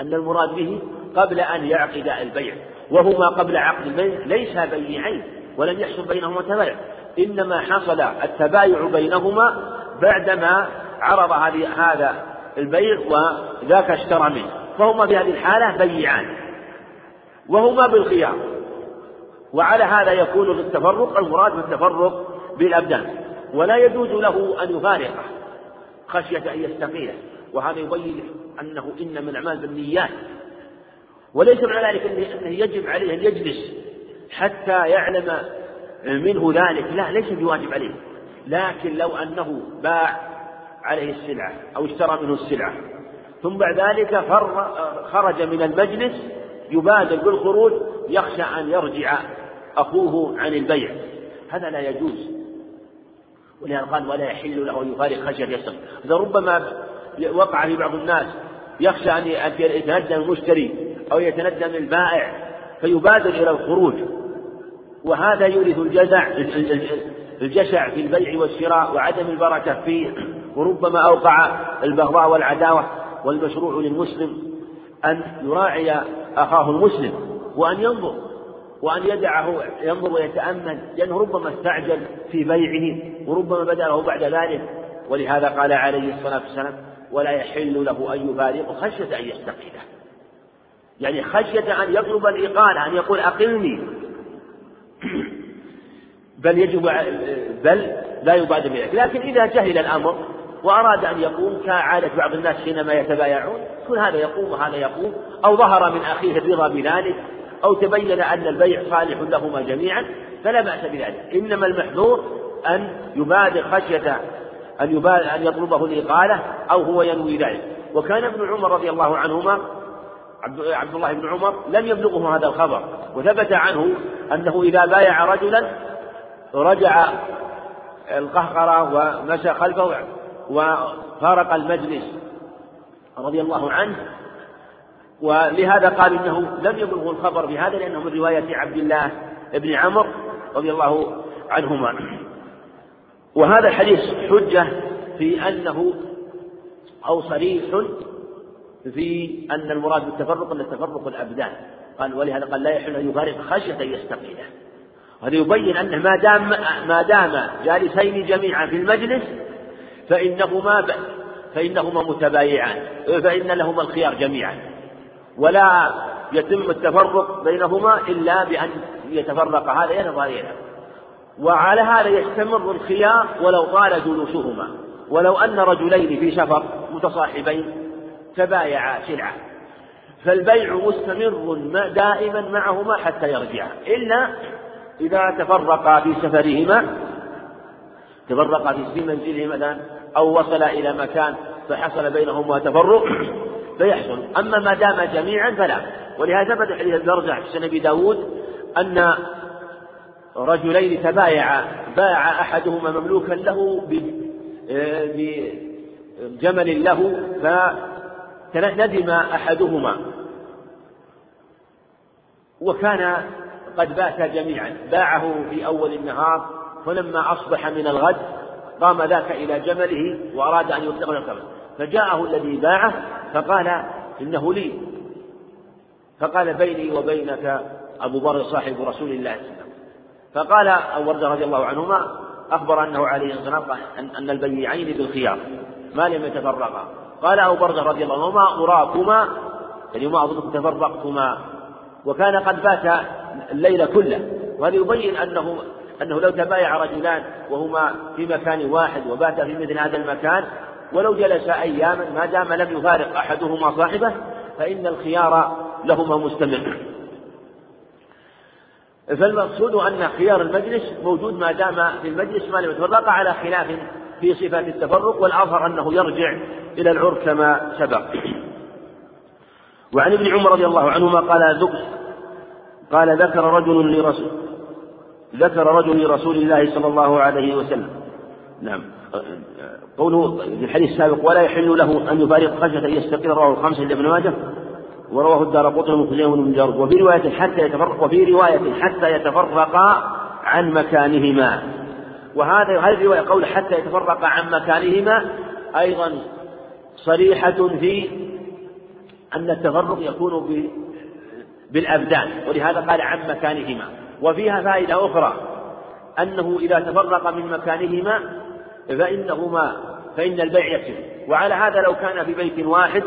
[SPEAKER 4] أن المراد به قبل أن يعقد البيع وهما قبل عقد البيع ليس بيعين ولم يحصل بينهما تبايع إنما حصل التبايع بينهما بعدما عرض هذا البيع وذاك اشترى منه. فهما في هذه الحالة بيعان وهما بالخيار وعلى هذا يكون التفرق المراد بالتفرق بالأبدان ولا يجوز له أن يفارقه خشية أن يستقيله وهذا يبين أنه إنما الأعمال بالنيات وليس معنى ذلك أنه يجب عليه أن يجلس حتى يعلم منه ذلك لا ليس بواجب عليه لكن لو أنه باع عليه السلعة أو اشترى منه السلعة ثم بعد ذلك خرج من المجلس يبادر بالخروج يخشى أن يرجع أخوه عن البيع. هذا لا يجوز. ولهذا قال ولا يحل له أن يفارق خشية يسر إذا ربما وقع في بعض الناس يخشى أن يتندم المشتري أو يتندم البائع فيبادر إلى الخروج. وهذا يورث الجزع الجشع في البيع والشراء وعدم البركة فيه وربما أوقع البغضاء والعداوة. والمشروع للمسلم أن يراعي أخاه المسلم وأن ينظر وأن يدعه ينظر ويتأمل لأنه ربما استعجل في بيعه وربما بدا له بعد ذلك. ولهذا قال عليه الصلاة والسلام ولا يحل له أن يفارق خشية أن يستقيله يعني خشية أن يطلب الإقالة أن يقول أقلني. بل يجب بل لا يبادر لكن إذا جهل الأمر وأراد أن يقوم كعادة بعض الناس حينما يتبايعون يكون هذا يقوم وهذا يقوم أو ظهر من أخيه الرضا بذلك أو تبين أن البيع صالح لهما جميعا فلا بأس بذلك. إنما المحذور أن يبادر خشية أن يبادر أن يطلبه الإقالة أو هو ينوي ذلك. وكان ابن عمر رضي الله عنهما عبد الله بن عمر لم يبلغه هذا الخبر وثبت عنه أنه إذا بايع رجلا رجع القهقرة ومشى خلفه وفارق المجلس رضي الله عنه. ولهذا قال إنه لم يبلغه الخبر بهذا لأنه من رواية عبد الله بن عمر رضي الله عنهما. وهذا الحديث حجة في أنه أو صريح في أن المراد بالتفرق إن التفرق الأبدان. قال ولهذا قال لا يحل أن يفارق خشية ان يستقيله. وهذا يبين انه ما دام ما دام جالسين جميعا في المجلس فإنهما فإنهما متبايعان فإن لهما الخيار جميعا. ولا يتم التفرق بينهما إلا بأن يتفرق هذا هذا وعلى هذا يستمر الخيار ولو طال جلوسهما. ولو أن رجلين في سفر متصاحبين تبايعا سلعة فالبيع مستمر دائما معهما حتى يرجعا إلا إذا تفرقا في سفرهما تفرق في منزله مثلا أو وصل إلى مكان فحصل بينهما تفرق فيحصل. أما ما دام جميعا فلا. ولهذا ثبت حديث الدرجة في سنة أبي داود أن رجلين تبايعا باع أحدهما مملوكا له بجمل له فندم أحدهما. وكان قد بات جميعا. باعه في أول النهار فلما أصبح من الغد قام ذاك إلى جمله وأراد أن يطلقه الثمن فجاءه الذي باعه فقال إنه لي. فقال بيني وبينك أبو بر صاحب رسول الله صلى الله عليه وسلم. فقال أبو برده رضي الله عنهما أخبر أنه عليه الصلاة والسلام أن البيعين بالخيار ما لم يتفرقا. قال أبو برده رضي الله عنهما أراكما يعني ما أظنكم تفرقتما. وكان قد بات الليل كله. وهذا يبين أنه أنه لو تبايع رجلان وهما في مكان واحد وبات في مثل هذا المكان ولو جلس أياما ما دام لم يفارق أحدهما صاحبه فإن الخيار لهما مستمر. فالمقصود أن خيار المجلس موجود ما دام في المجلس ما لم يتفرق على خلاف في صفة التفرق والأظهر أنه يرجع إلى العرف كما سبق. وعن ابن عمر رضي الله عنهما قال قال ذكر رجل لرسول ذكر رجل لرسول الله صلى الله عليه وسلم. نعم. قوله في الحديث السابق ولا يحل له أن يفارق خشية أن يستقر رواه الخمسة لابن ماجه. ورواه الدار قطن وخزيمة بن جرد وفي رواية حتى يتفرق وفي رواية حتى يتفرقا عن مكانهما. وهذا هذه الرواية قول حتى يتفرقا عن مكانهما أيضا صريحة في أن التفرق يكون بالأبدان. ولهذا قال عن مكانهما. وفيها فائدة أخرى أنه إذا تفرق من مكانهما فإنهما فإن البيع يكسب وعلى هذا لو كان في بيت واحد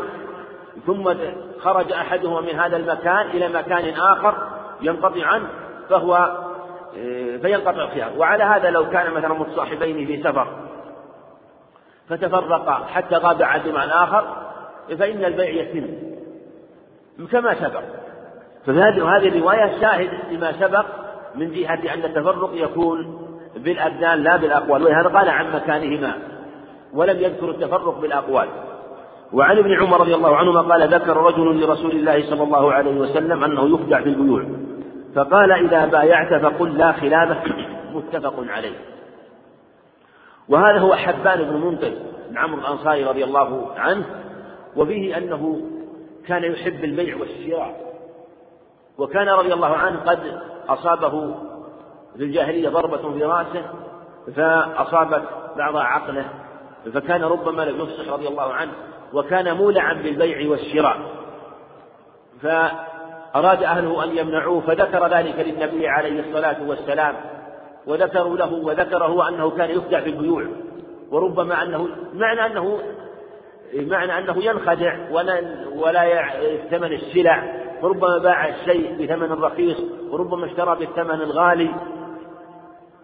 [SPEAKER 4] ثم خرج أحدهما من هذا المكان إلى مكان آخر ينقطع عنه فهو فينقطع الخيار. وعلى هذا لو كان مثلا متصاحبين في سفر فتفرقا حتى غاب أحدهما عن آخر فإن البيع يتم كما سبق. فهذه هذه الرواية شاهد لما سبق من جهة أن التفرق يكون بالأبدان لا بالأقوال ولهذا قال عن مكانهما ولم يذكر التفرق بالأقوال. وعن ابن عمر رضي الله عنهما قال ذكر رجل لرسول الله صلى الله عليه وسلم أنه يخدع في البيوع فقال إذا بايعت فقل لا خلافة متفق عليه. وهذا هو حبان بن منقذ بن عمرو الأنصاري رضي الله عنه وفيه أنه كان يحب البيع والشراء. وكان رضي الله عنه قد أصابه في الجاهلية ضربة في رأسه فأصابت بعض عقله فكان ربما لم يفصح رضي الله عنه وكان مولعا بالبيع والشراء. فأراد أهله أن يمنعوه فذكر ذلك للنبي عليه الصلاة والسلام وذكروا له وذكر هو أنه كان يخدع في البيوع. وربما أنه معنى أنه معنى أنه ينخدع ولا ولا يثمن السلع. وربما باع الشيء بثمن رخيص وربما اشترى بالثمن الغالي.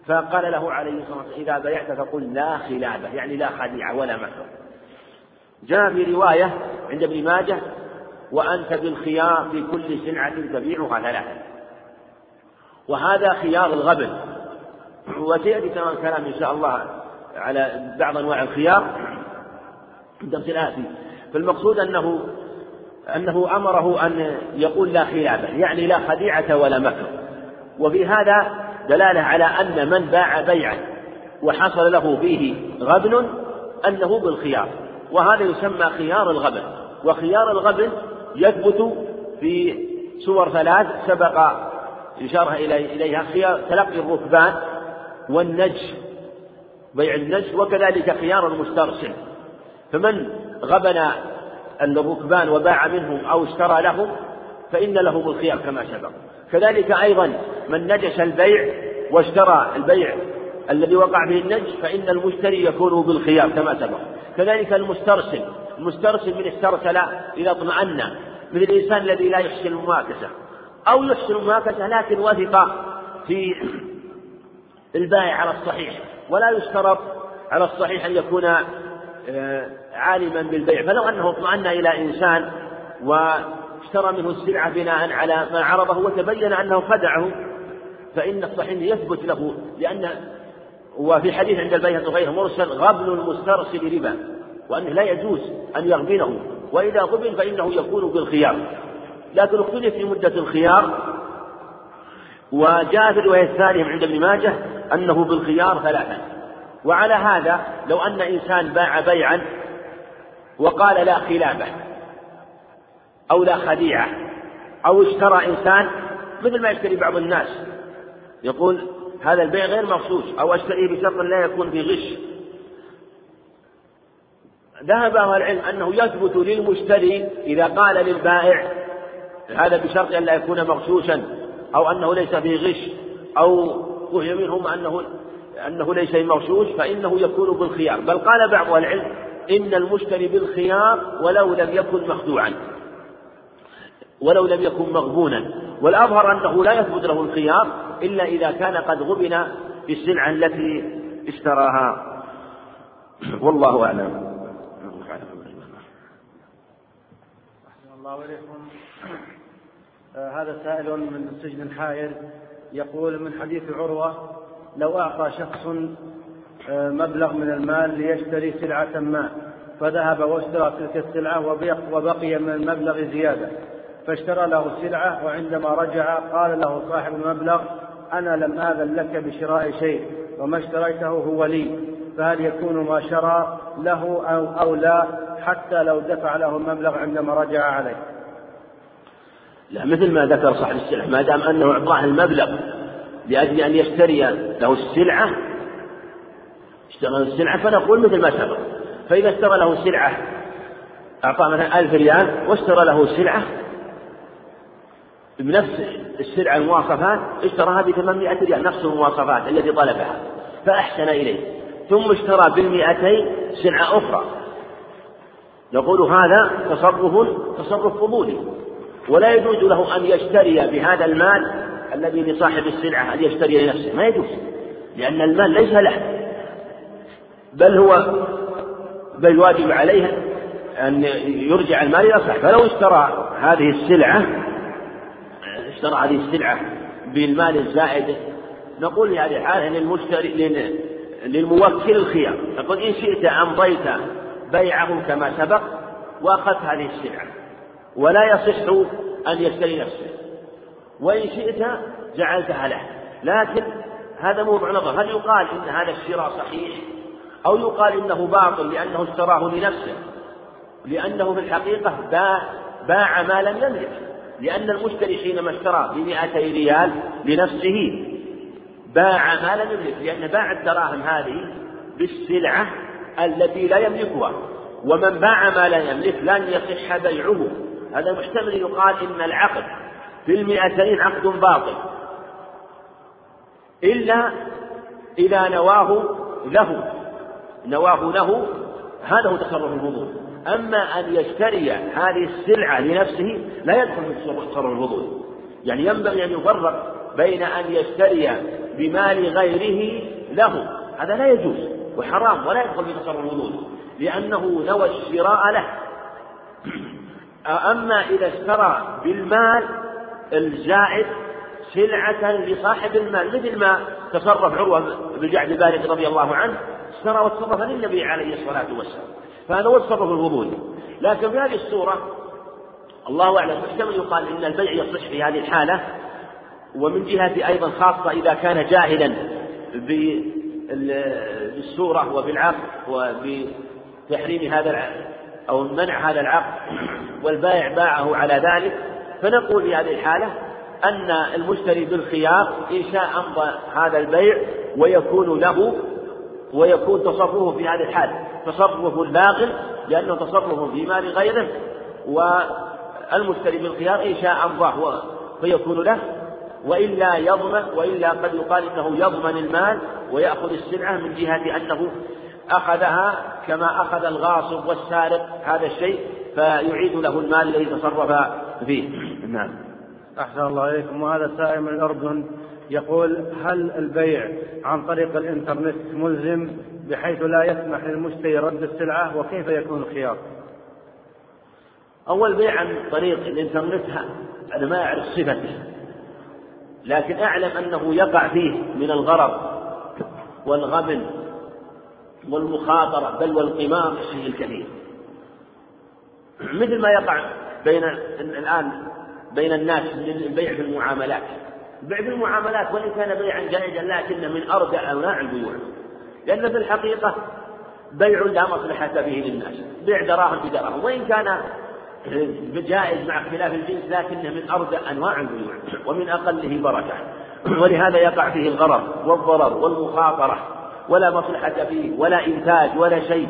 [SPEAKER 4] فقال له عليه الصلاة والسلام إذا بيعت فقل لا خلابة يعني لا خديعة ولا مكر جاء في رواية عند ابن ماجه وأنت بالخيار في كل سلعة تبيعها ثلاثة. وهذا خيار الغبن. وسيأتي الكلام إن شاء الله على بعض أنواع الخيار. الدرس الآتي فالمقصود أنه أنه أمره أن يقول لا خلافة يعني لا خديعة ولا مكر. وفي هذا دلالة على أن من باع بيعا وحصل له فيه غبن أنه بالخيار. وهذا يسمى خيار الغبن. وخيار الغبن يثبت في صور ثلاث سبق إشارة إليها خيار تلقي الركبان والنج بيع النج وكذلك خيار المسترسل. فمن غبن الركبان وباع منهم أو اشترى لهم فإن لهم الخيار كما سبق. كذلك أيضا من نجش البيع واشترى البيع الذي وقع به النجش فإن المشتري يكون بالخيار كما سبق. كذلك المسترسل. المسترسل من استرسل إذا اطمأن. مثل الإنسان الذي لا يحسن المماكسة أو يحسن المماكسة لكن وثق في البائع على الصحيح. ولا يشترط على الصحيح أن يكون عالما بالبيع. فلو أنه اطمأن إلى إنسان واشترى منه السلعة بناء على ما عرضه وتبين أنه خدعه فإن الصحيح يثبت له لأن وفي حديث عند البيهقي غير مرسل غبن المسترسل ربا وأنه لا يجوز أن يغبنه وإذا غبن فإنه يكون بالخيار لكن اختلف في مدة الخيار وجاء في الرواية الثانية عند ابن ماجه أنه بالخيار ثلاثا وعلى هذا لو أن إنسان باع بيعا وقال لا خلافة أو لا خديعة أو اشترى إنسان مثل ما يشتري بعض الناس يقول هذا البيع غير مغشوش أو أشتريه بشرط لا يكون في غش. ذهب أهل العلم أنه يثبت للمشتري إذا قال للبائع هذا بشرط أن لا يكون مغشوشا أو أنه ليس فيه غش أو وهي منهم أنه أنه ليس مغشوش فإنه يكون بالخيار. بل قال بعض العلم إن المشتري بالخيار ولو لم يكن مخدوعا. ولو لم يكن مغبونا. والأظهر أنه لا يثبت له الخيار إلا إذا كان قد غبن في السلعة التي اشتراها. والله أعلم.
[SPEAKER 5] الله إليكم آه هذا سائل من سجن الحائر يقول من حديث عروة لو أعطى شخص آه مبلغ من المال ليشتري سلعة ما فذهب واشترى تلك السلعة وبقي من المبلغ زيادة. فاشترى له السلعة وعندما رجع قال له صاحب المبلغ أنا لم آذن لك بشراء شيء وما اشتريته هو لي. فهل يكون ما شرى له أو, أو لا؟ حتى لو دفع له المبلغ عندما رجع عليه.
[SPEAKER 4] لا مثل ما ذكر صاحب السلعة ما دام أنه أعطاه المبلغ لأجل أن يشتري له السلعة اشترى له السلعة فنقول مثل ما سبق. فإذا اشترى له سلعة أعطاه مثلا ألف ريال واشترى له سلعة بنفس السلعة المواصفات اشتراها ب 800 ريال نفس المواصفات التي طلبها فأحسن إليه. ثم اشترى بالمئتين سلعة أخرى. نقول هذا تصرف تصرف فضولي ولا يجوز له أن يشتري بهذا المال الذي لصاحب السلعة أن يشتري لنفسه. ما يجوز لأن المال ليس له. بل هو بل واجب عليه أن يرجع المال إلى صاحبه. فلو اشترى هذه السلعة اشترى هذه السلعة بالمال الزائد نقول في هذه الحالة للمشتري للموكل الخيار. نقول إن شئت أمضيت بيعه كما سبق وأخذت هذه السلعة. ولا يصح أن يشتري نفسه. وإن شئت جعلتها له. لكن هذا موضوع نظر. هل يقال إن هذا الشراء صحيح؟ أو يقال إنه باطل لأنه اشتراه لنفسه؟ لأنه في الحقيقة باع, باع ما لم يملك. لأن المشتري حينما اشترى بمئتي ريال لنفسه باع ما لم يملك. لأن باع الدراهم هذه بالسلعة التي لا يملكها. ومن باع ما لا يملك لن يصح بيعه. هذا محتمل يقال إن العقد في المئتين عقد باطل. إلا إذا نواه له. نواه له. هذا هو تصرف الفضول أما أن يشتري هذه السلعة لنفسه لا يدخل في تصرف الفضول يعني ينبغي أن يفرق بين أن يشتري بمال غيره له. هذا لا يجوز وحرام ولا يدخل في تصرف الفضول لأنه نوى الشراء له. أما إذا اشترى بالمال الزائد سلعة لصاحب المال مثل ما تصرف عروة بن جعد بارد رضي الله عنه اشترى وتصرف للنبي عليه الصلاة والسلام. فهذا هو التصرف الفضولي لكن في هذه الصورة الله أعلم محتمل يقال إن البيع يصح في هذه الحالة. ومن جهة أيضا خاصة إذا كان جاهلا بالصورة وبالعقد وبتحريم هذا أو منع هذا العقد والبائع باعه على ذلك فنقول في هذه الحالة أن المشتري بالخيار إن شاء أمضى هذا البيع ويكون له ويكون تصرفه في هذه الحال تصرفه لاغ لأنه تصرف في مال غيره والمشتري بالخيار إن شاء أمضاه فيكون له. وإلا يضمن وإلا قد يقال إنه يضمن المال ويأخذ السلعة من جهة أنه أخذها كما أخذ الغاصب والسارق هذا الشيء فيعيد له المال الذي تصرف فيه. نعم.
[SPEAKER 5] أحسن الله إليكم. وهذا سائل من الأردن يقول هل البيع عن طريق الإنترنت ملزم بحيث لا يسمح للمشتري رد السلعة؟ وكيف يكون الخيار؟
[SPEAKER 4] أول بيع عن طريق الإنترنت أنا ما أعرف صفته. لكن أعلم أنه يقع فيه من الغرض والغبن والمخاطرة بل والقمار الشيء الكثير. مثل ما يقع بين الآن بين الناس البيع في المعاملات. البيع في المعاملات وإن كان بيعا جائزا لكنه من أردى أنواع البيوع. لأن في الحقيقة بيع لا مصلحة به للناس. بيع دراهم بدراهم. وإن كان جائز مع اختلاف الجنس لكنه من أردى أنواع البيوع ومن أقله بركة. ولهذا يقع فيه الغرر والضرر والمخاطرة. ولا مصلحة فيه ولا إنتاج ولا شيء.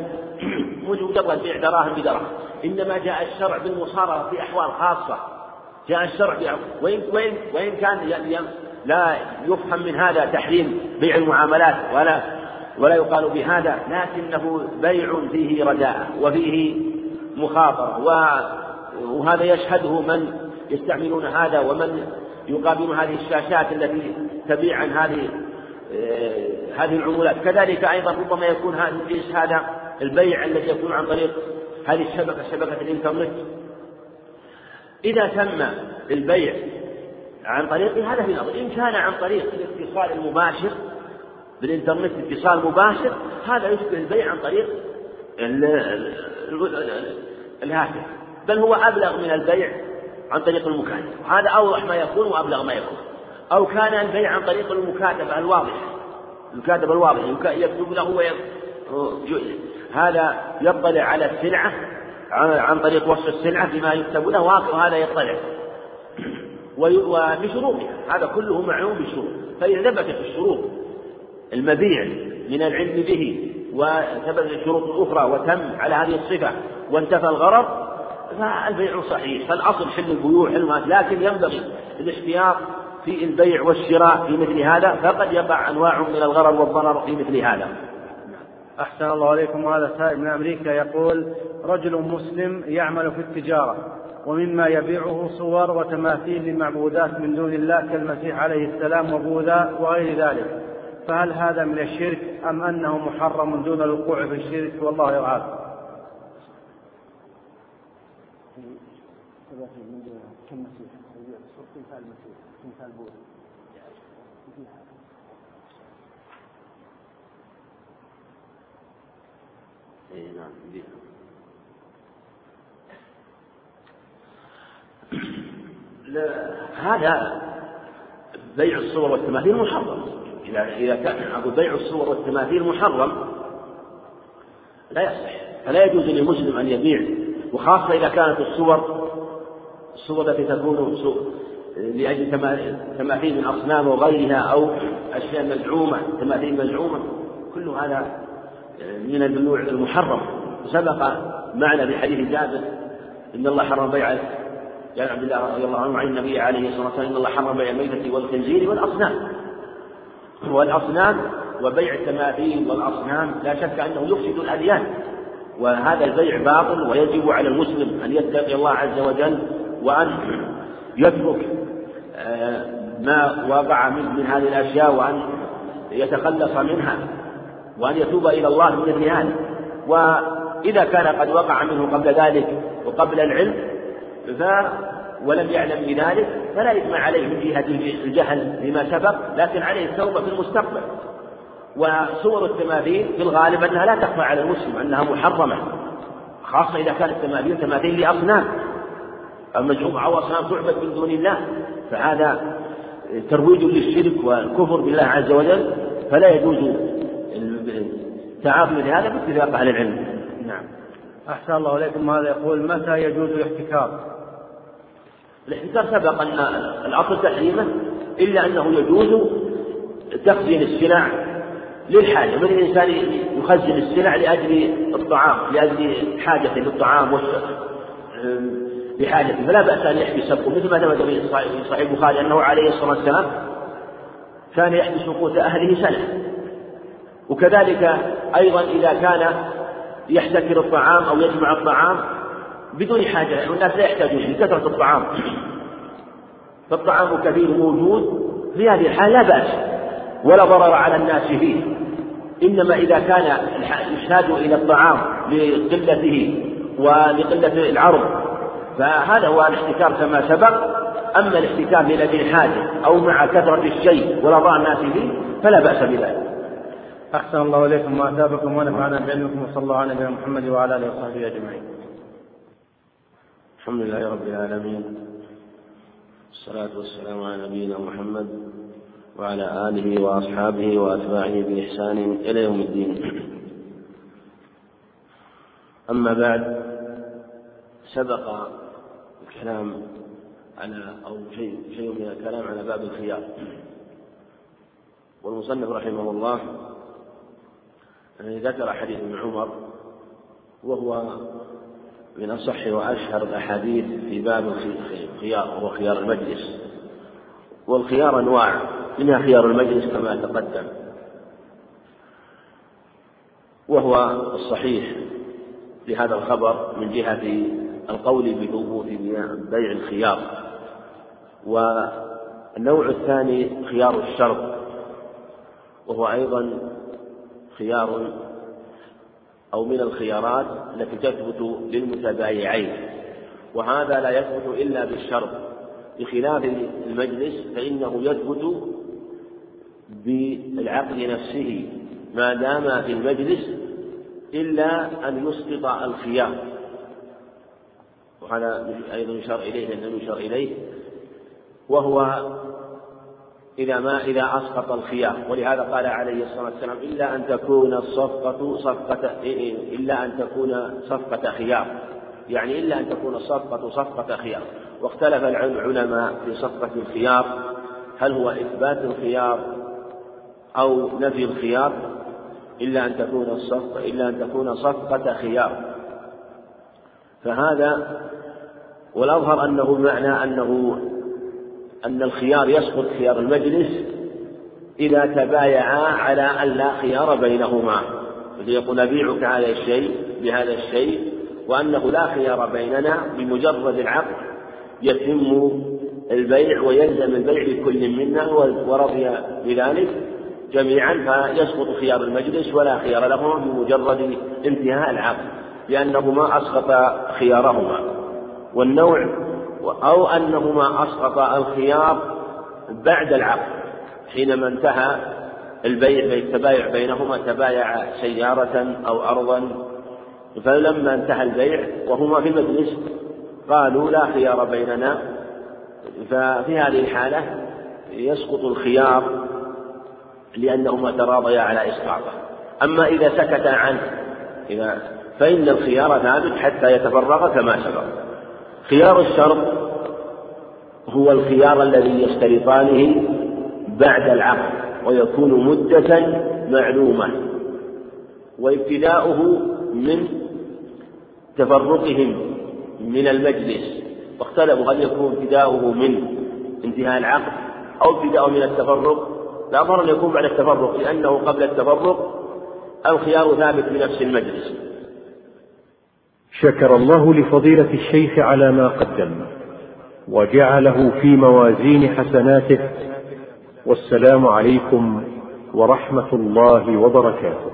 [SPEAKER 4] مجرد بيع دراهم بدراهم إنما جاء الشرع بالمصارعة في أحوال خاصة. جاء الشرع وإن وإن وإن كان لا يفهم من هذا تحريم بيع المعاملات ولا ولا يقال بهذا لكنه بيع فيه رداءة وفيه مخاطرة. وهذا يشهده من يستعملون هذا ومن يقابلون هذه الشاشات التي تبيع عن هذه آه، هذه العمولات. كذلك أيضا ربما يكون هذا هذا؟ البيع الذي يكون عن طريق هذه الشبكة شبكة الإنترنت. إذا تم البيع عن طريق هذا في نظر إن كان عن طريق الاتصال المباشر بالإنترنت اتصال مباشر هذا يشبه البيع عن طريق الهاتف. بل هو أبلغ من البيع عن طريق المكاتبة هذا أوضح ما يكون وأبلغ ما يكون. أو كان البيع عن طريق المكاتبة الواضحة المكاتبة الواضحة يكتب له هذا يطلع على السلعة عن طريق وصف السلعة بما يكتب له وهذا يطلع. وبشروطها هذا كله معلوم بشروط. فإذا ثبتت الشروط المبيع من العلم به وثبتت الشروط الأخرى وتم على هذه الصفة وانتفى الغرض فالبيع صحيح. فالأصل حل البيوع حل لكن ينبغي الاحتياط في البيع والشراء في مثل هذا فقد يقع أنواع من الغرر والضرر في مثل هذا.
[SPEAKER 5] أحسن الله عليكم. هذا سائل من أمريكا يقول رجل مسلم يعمل في التجارة ومما يبيعه صور وتماثيل لمعبودات من دون الله كالمسيح عليه السلام وبوذا وغير ذلك. فهل هذا من الشرك أم أنه محرم دون الوقوع في الشرك؟ والله يعافى.
[SPEAKER 4] اي نعم هذا بيع الصور والتماثيل محرم. إذا إذا كان أقول بيع الصور والتماثيل محرم لا يصح. فلا يجوز للمسلم أن يبيع. وخاصة إذا كانت الصور الصور التي تكون لأجل تماثيل من أصنام وغيرها أو أشياء مزعومة تماثيل مزعومة كل هذا من البيوع المحرم. سبق معنا في حديث جابر إن الله حرم بيع قال عبد الله رضي الله عنه عن النبي عليه الصلاة والسلام إن الله حرم بيع الميتة والخنزير والأصنام. والأصنام وبيع التماثيل والأصنام لا شك أنه يفسد الأديان. وهذا البيع باطل ويجب على المسلم أن يتقي الله عز وجل وأن يترك آه، ما وقع من هذه الأشياء وأن يتخلص منها. وأن يتوب إلى الله من هذا وإذا كان قد وقع منه قبل ذلك وقبل العلم ف ولم يعلم بذلك فلا إثم عليه من جهة الجهل بما سبق لكن عليه التوبة في المستقبل. وصور التماثيل في الغالب أنها لا تخفى على المسلم أنها محرمة خاصة إذا كانت التماثيل تماثيل لأصنام. المجموعة أو أصنام تعبد من دون الله فهذا ترويج للشرك والكفر بالله عز وجل فلا يجوز التعاطي لهذا باتفاق أهل العلم. نعم.
[SPEAKER 5] أحسن الله إليكم. هذا يقول متى يجوز الاحتكار؟
[SPEAKER 4] الاحتكار سبق أن الأصل تحريمه إلا أنه يجوز تخزين السلع للحاجة. من الإنسان يخزن السلع لأجل الطعام لأجل حاجته للطعام لحاجته فلا بأس أن يحبس مثل ما ثبت في صحيح البخاري أنه عليه الصلاة والسلام كان يحبس قوت أهله سنة. وكذلك أيضا إذا كان يحتكر الطعام أو يجمع الطعام بدون حاجة يعني الناس لا يحتاجون لكثرة الطعام. فالطعام كثير موجود في هذه الحال لا بأس ولا ضرر على الناس فيه. إنما إذا كان يحتاج إلى الطعام لقلته ولقلة العرض فهذا هو الاحتكار كما سبق. أما الاحتكار لأجل حاجة أو مع كثرة الشيء ولا ضرر الناس فيه فلا بأس بذلك.
[SPEAKER 5] أحسن الله إليكم وأثابكم ونفعنا بعلمكم وصلى الله على نبينا محمد وعلى آله وصحبه أجمعين.
[SPEAKER 4] الحمد لله رب العالمين والصلاة والسلام على نبينا محمد وعلى آله وأصحابه وأتباعه بإحسان إلى يوم الدين أما بعد سبق الكلام على أو شيء شيء من الكلام على باب الخيار والمصنف رحمه الله ذكر حديث ابن عمر وهو من أصح وأشهر الأحاديث في باب الخيار وهو خيار المجلس. والخيار أنواع منها خيار المجلس كما تقدم. وهو الصحيح لهذا الخبر من جهة القول بثبوت بيع الخيار. والنوع الثاني خيار الشرط وهو أيضا خيار أو من الخيارات التي تثبت للمتبايعين وهذا لا يثبت إلا بالشرط. بخلاف المجلس فإنه يثبت بالعقد نفسه ما دام في المجلس إلا أن يسقط الخيار. وهذا أيضا يشار إليه أنه يشار إليه وهو إذا ما إذا أسقط الخيار ولهذا قال عليه الصلاة والسلام إلا أن تكون الصفقة صفقة إلا أن تكون صفقة خيار يعني إلا أن تكون الصفقة صفقة خيار واختلف العلماء في صفقة الخيار. هل هو إثبات الخيار أو نفي الخيار؟ إلا أن تكون الصفقة إلا أن تكون صفقة خيار. فهذا والأظهر أنه بمعنى أنه أن الخيار يسقط خيار المجلس إذا تبايعا على أن لا خيار بينهما يقول أبيعك هذا الشيء بهذا الشيء وأنه لا خيار بيننا بمجرد العقد يتم البيع ويلزم البيع لكل منا ورضي بذلك جميعا فيسقط خيار المجلس ولا خيار لهما بمجرد انتهاء العقد لأنه ما أسقط خيارهما. والنوع أو أنهما أسقط الخيار بعد العقد حينما انتهى البيع التبايع بينهما تبايع سيارة أو أرضا. فلما انتهى البيع وهما في المجلس قالوا لا خيار بيننا. ففي هذه الحالة يسقط الخيار لأنهما تراضيا على إسقاطه. أما إذا سكت عنه إذا فإن الخيار ثابت حتى يتفرغ كما سبق. خيار الشرط هو الخيار الذي يشترطانه بعد العقد ويكون مدة معلومة وابتداؤه من تفرقهم من المجلس. واختلفوا هل يكون ابتداؤه من انتهاء العقد أو ابتداؤه من التفرق؟ لا ضرر يكون بعد التفرق لأنه قبل التفرق الخيار ثابت بنفس المجلس.
[SPEAKER 6] شكر الله لفضيلة الشيخ على ما قدم وجعله في موازين حسناته. والسلام عليكم ورحمة الله وبركاته.